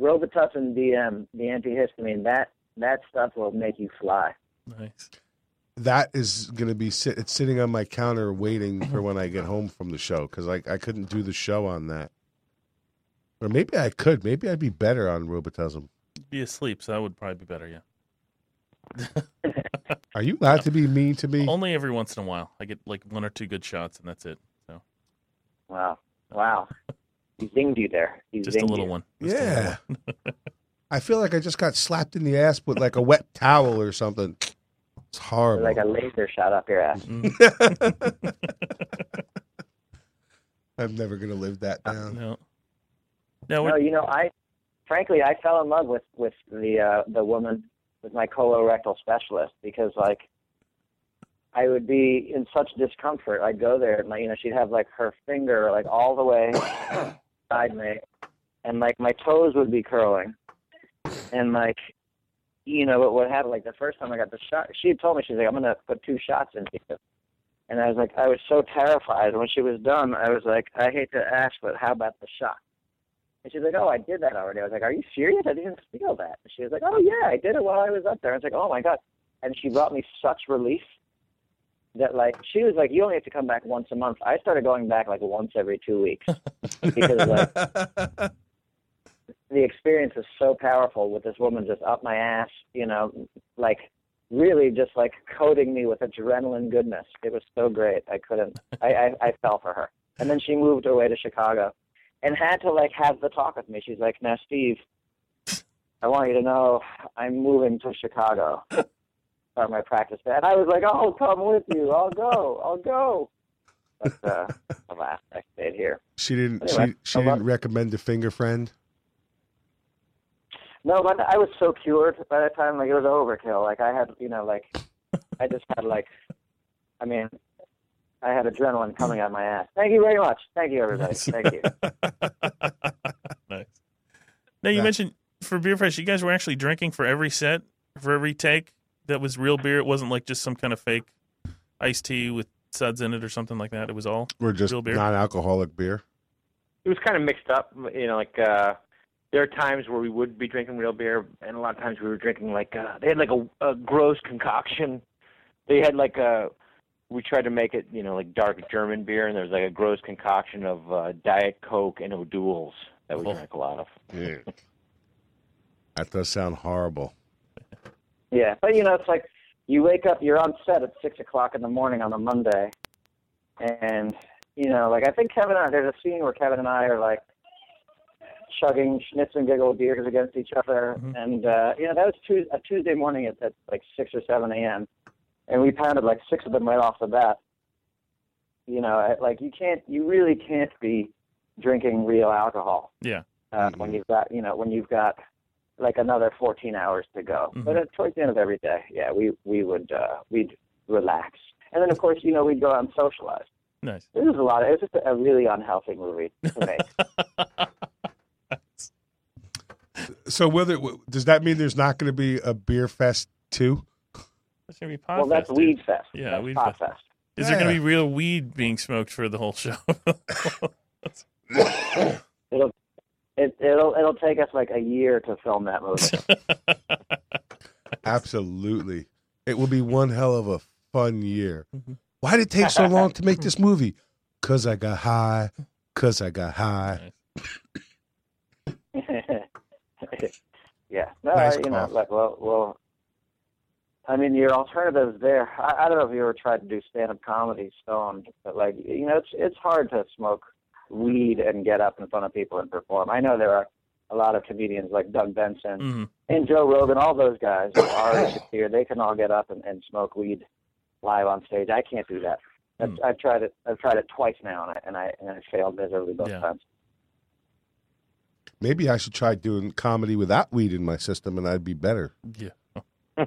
Robitussin DM, the antihistamine, that that stuff will make you fly. Nice. That is going to be sit. It's sitting on my counter waiting for when I get home from the show because I I couldn't do the show on that. Or maybe I could. Maybe I'd be better on Robitussin. Be asleep, so that would probably be better. Yeah. Are you allowed to be mean to me? Only every once in a while. I get like one or two good shots, and that's it. So Wow, wow. He zinged you there. He just a little you. one. Just a little Yeah. one. I feel like I just got slapped in the ass with like a wet towel or something. It's horrible. Like a laser shot up your ass. Mm, I'm never gonna live that down. no. No, No, you know, I frankly I fell in love with with the uh, the woman with my colorectal specialist because like I would be in such discomfort. I'd go there and like you know she'd have like her finger like all the way beside me, and like my toes would be curling, and like you know what would happen like the first time I got the shot she had told me she's like I'm gonna put two shots in you. And I was like, I was so terrified. When she was done, I was like, I hate to ask, but how about the shot? And she's like, "Oh, I did that already." I was like, "Are you serious? I didn't feel that." And she was like, "Oh yeah, I did it while I was up there." I was like, "Oh my god!" And she brought me such relief that like she was like, "You only have to come back once a month." I started going back like once every two weeks because like the experience is so powerful with this woman just up my ass, you know, like really just like coating me with adrenaline goodness. It was so great. I couldn't. I I, I fell for her. And then she moved away to Chicago and had to like have the talk with me. She's like, "Now, Steve, I want you to know I'm moving to Chicago, start my practice there." And I was like, "Oh, I'll come with you. I'll go. I'll go." But uh, alas, I stayed here. She didn't. Anyway, she she didn't recommend a finger friend. No, but I was so cured by that time. Like it was overkill. Like I had, you know, like I just had like, I mean, I had adrenaline coming out of my ass. Thank you very much. Thank you, everybody. Thank you. nice. Now you Yeah. mentioned for Beerfest, you guys were actually drinking for every set, for every take. That was real beer. It wasn't like just some kind of fake iced tea with suds in it or something like that. It was all we're just Real beer? non-alcoholic beer. it was kind of mixed up. You know, like uh, there are times where we would be drinking real beer, and a lot of times we were drinking like uh, they had like a, a gross concoction. They had like a we tried to make it, you know, like dark German beer, and there was like a gross concoction of uh, Diet Coke and O'Doul's that we Oh. drank a lot of. Yeah. that does sound horrible. Yeah, but you know, it's like you wake up, you're on set at six o'clock in the morning on a Monday, and you know, like I think Kevin and I, there's a scene where Kevin and I are like chugging schnitz and giggle beers against each other, Mhm. and uh, you know, that was Tues a Tuesday morning at, at like six or seven a.m. and we pounded like six of them right off the bat. You know, like you can't, you really can't be drinking real alcohol yeah. uh, Mhm. when you've got you know when you've got like another 14 hours to go. Mhm. But at, towards the end of every day, yeah, we we would uh, we'd relax, and then of course you know we'd go out and socialize. Nice. This is a lot. Of, it was just a really unhealthy movie to make. So whether does that mean there's not going to be a Beerfest too? That's gonna be pot well, that's fest, dude. Weed Fest. Yeah, that's Weed Pot Fest. Fest. Is there gonna be real weed being smoked for the whole show? It'll it, it'll it'll take us like a year to film that movie. Absolutely. It will be one hell of a fun year. Mhm. Why did it take so long to make this movie? Cause I got high. Cause I got high. yeah. No, Nice you know, like well, well. I mean, your alternatives there. I, I don't know if you ever tried to do stand-up comedy stoned, but like, you know, it's it's hard to smoke weed and get up in front of people and perform. I know there are a lot of comedians like Doug Benson hmm and Joe Rogan. All those guys are here. They can all get up and, and smoke weed live on stage. I can't do that. I've, Hmm. I've tried it. I've tried it twice now, and I and I, and I failed miserably both Yeah. times. Maybe I should try doing comedy without weed in my system, and I'd be better. Yeah.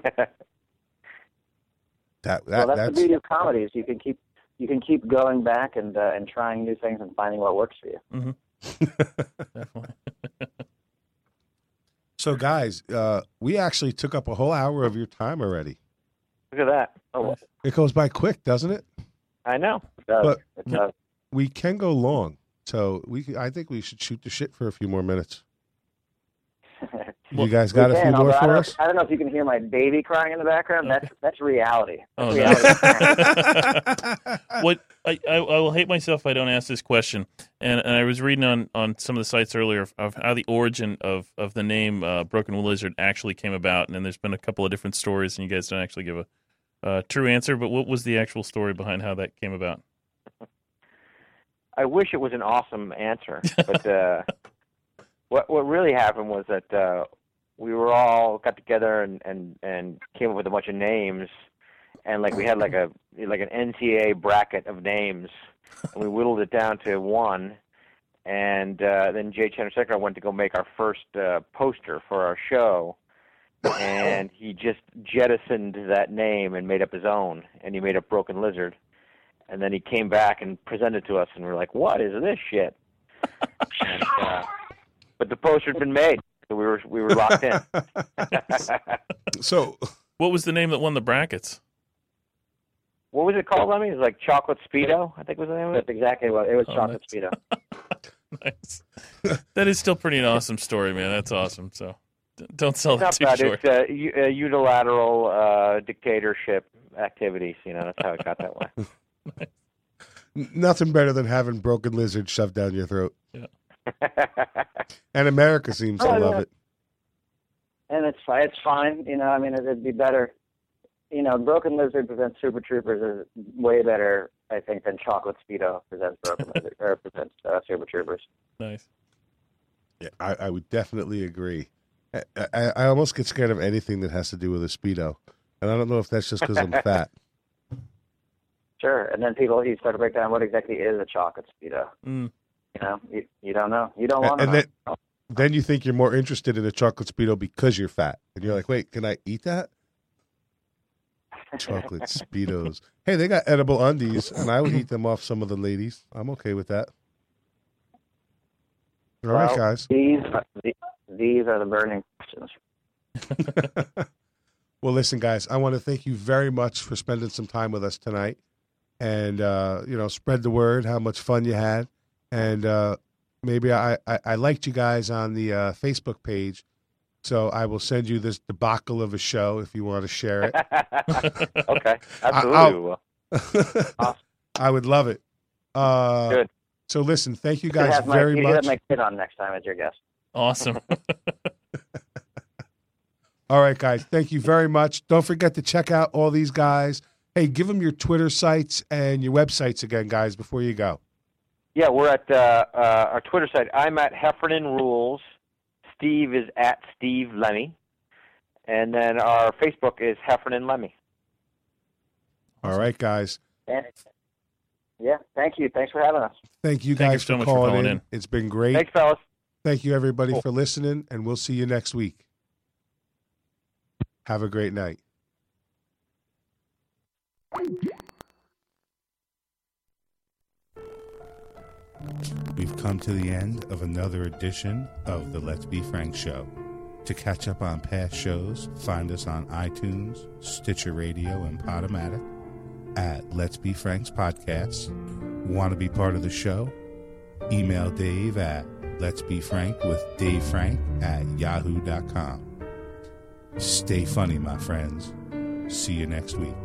That that well, that's, that's the beauty of comedy is you can keep you can keep going back and uh, and trying new things and finding what works for you. Definitely. so, guys. Uh, we actually took up a whole hour of your time already. Look at that. Oh, It goes by quick, doesn't it? I know. It does. But- it does. We can go long, so we. I think we should shoot the shit for a few more minutes. You guys got We a few can, more although I for us? I don't know if you can hear my baby crying in the background. That's that's reality. Oh, That's no. what I, I, I will hate myself if I don't ask this question. And, and I was reading on, on some of the sites earlier of, of how the origin of, of the name uh, Broken Lizard actually came about. And then there's been a couple of different stories, and you guys don't actually give a uh, true answer. But what was the actual story behind how that came about? I wish it was an awesome answer, but uh, what what really happened was that uh, we were all got together and, and and came up with a bunch of names, and like we had like a like an NCAA bracket of names, and we whittled it down to one, and uh, then Jay Chandrasekhar went to go make our first uh, poster for our show, and he just jettisoned that name and made up his own, and he made up Broken Lizard. And then he came back and presented to us, and we are like, "What is this shit?" and, uh, but the poster had been made, so we were we were locked in. So, What was the name that won the brackets? what was it called? I mean, it was like Chocolate Speedo, I think was the name of That's exactly what it was. Oh, chocolate that's- speedo. nice. that is still pretty an awesome story, man. That's awesome. So d- don't sell It's that not too bad. short. It's uh, u- uh, unilateral uh, dictatorship activities. You know, that's how it got that way. nothing better than having broken lizard shoved down your throat. And America seems to Oh, love yeah. it. and it's fi- it's fine. You know, I mean, it'd be better. You know, Broken Lizard presents Super Troopers is way better, I think, than Chocolate Speedo presents Broken Lizard or presents uh, Super Troopers. nice. Yeah, I, I would definitely agree. I, I, I almost get scared of anything that has to do with a speedo, and I don't know if that's just because I'm fat. Sure, and then people he start to break down what exactly is a chocolate speedo. Mm. You know, you, you don't know. You don't want to and then, then you think you're more interested in a chocolate speedo because you're fat, and you're like, wait, can I eat that? Chocolate speedos. Hey, they got edible undies, and I would eat them off some of the ladies. I'm okay with that. All right, Well, guys. These are, these are the burning questions. Well, listen, guys, I want to thank you very much for spending some time with us tonight, and uh, you know, spread the word how much fun you had, and uh, maybe I, I I liked you guys on the uh, Facebook page, so I will send you this debacle of a show if you want to share it. okay, absolutely. I'll- we will. I would love it. Uh, Good. So listen, thank you You could guys have my, very you could have much. my kid on next time as your guest. Awesome. All right, guys. Thank you very much. Don't forget to check out all these guys. Hey, give them your Twitter sites and your websites again, guys, before you go. Yeah, we're at uh, uh, our Twitter site. I'm at Heffernan Rules. Steve is at Steve Lemme, and then our Facebook is Heffernan Lemme. All right, guys. And, yeah, thank you. Thanks for having us. Thank you Thank you guys so for, much for calling calling in. in. It's been great. Thanks, fellas. Thank you, everybody, Cool. for listening, and we'll see you next week. Have a great night. We've come to the end of another edition of the Let's Be Frank Show. To catch up on past shows, find us on iTunes, Stitcher Radio, and Podomatic at Let's Be Frank's Podcast. Want to be part of the show? Email Dave at Let's Be Frank with Dave Frank at yahoo.com. Stay funny, my friends. See you next week.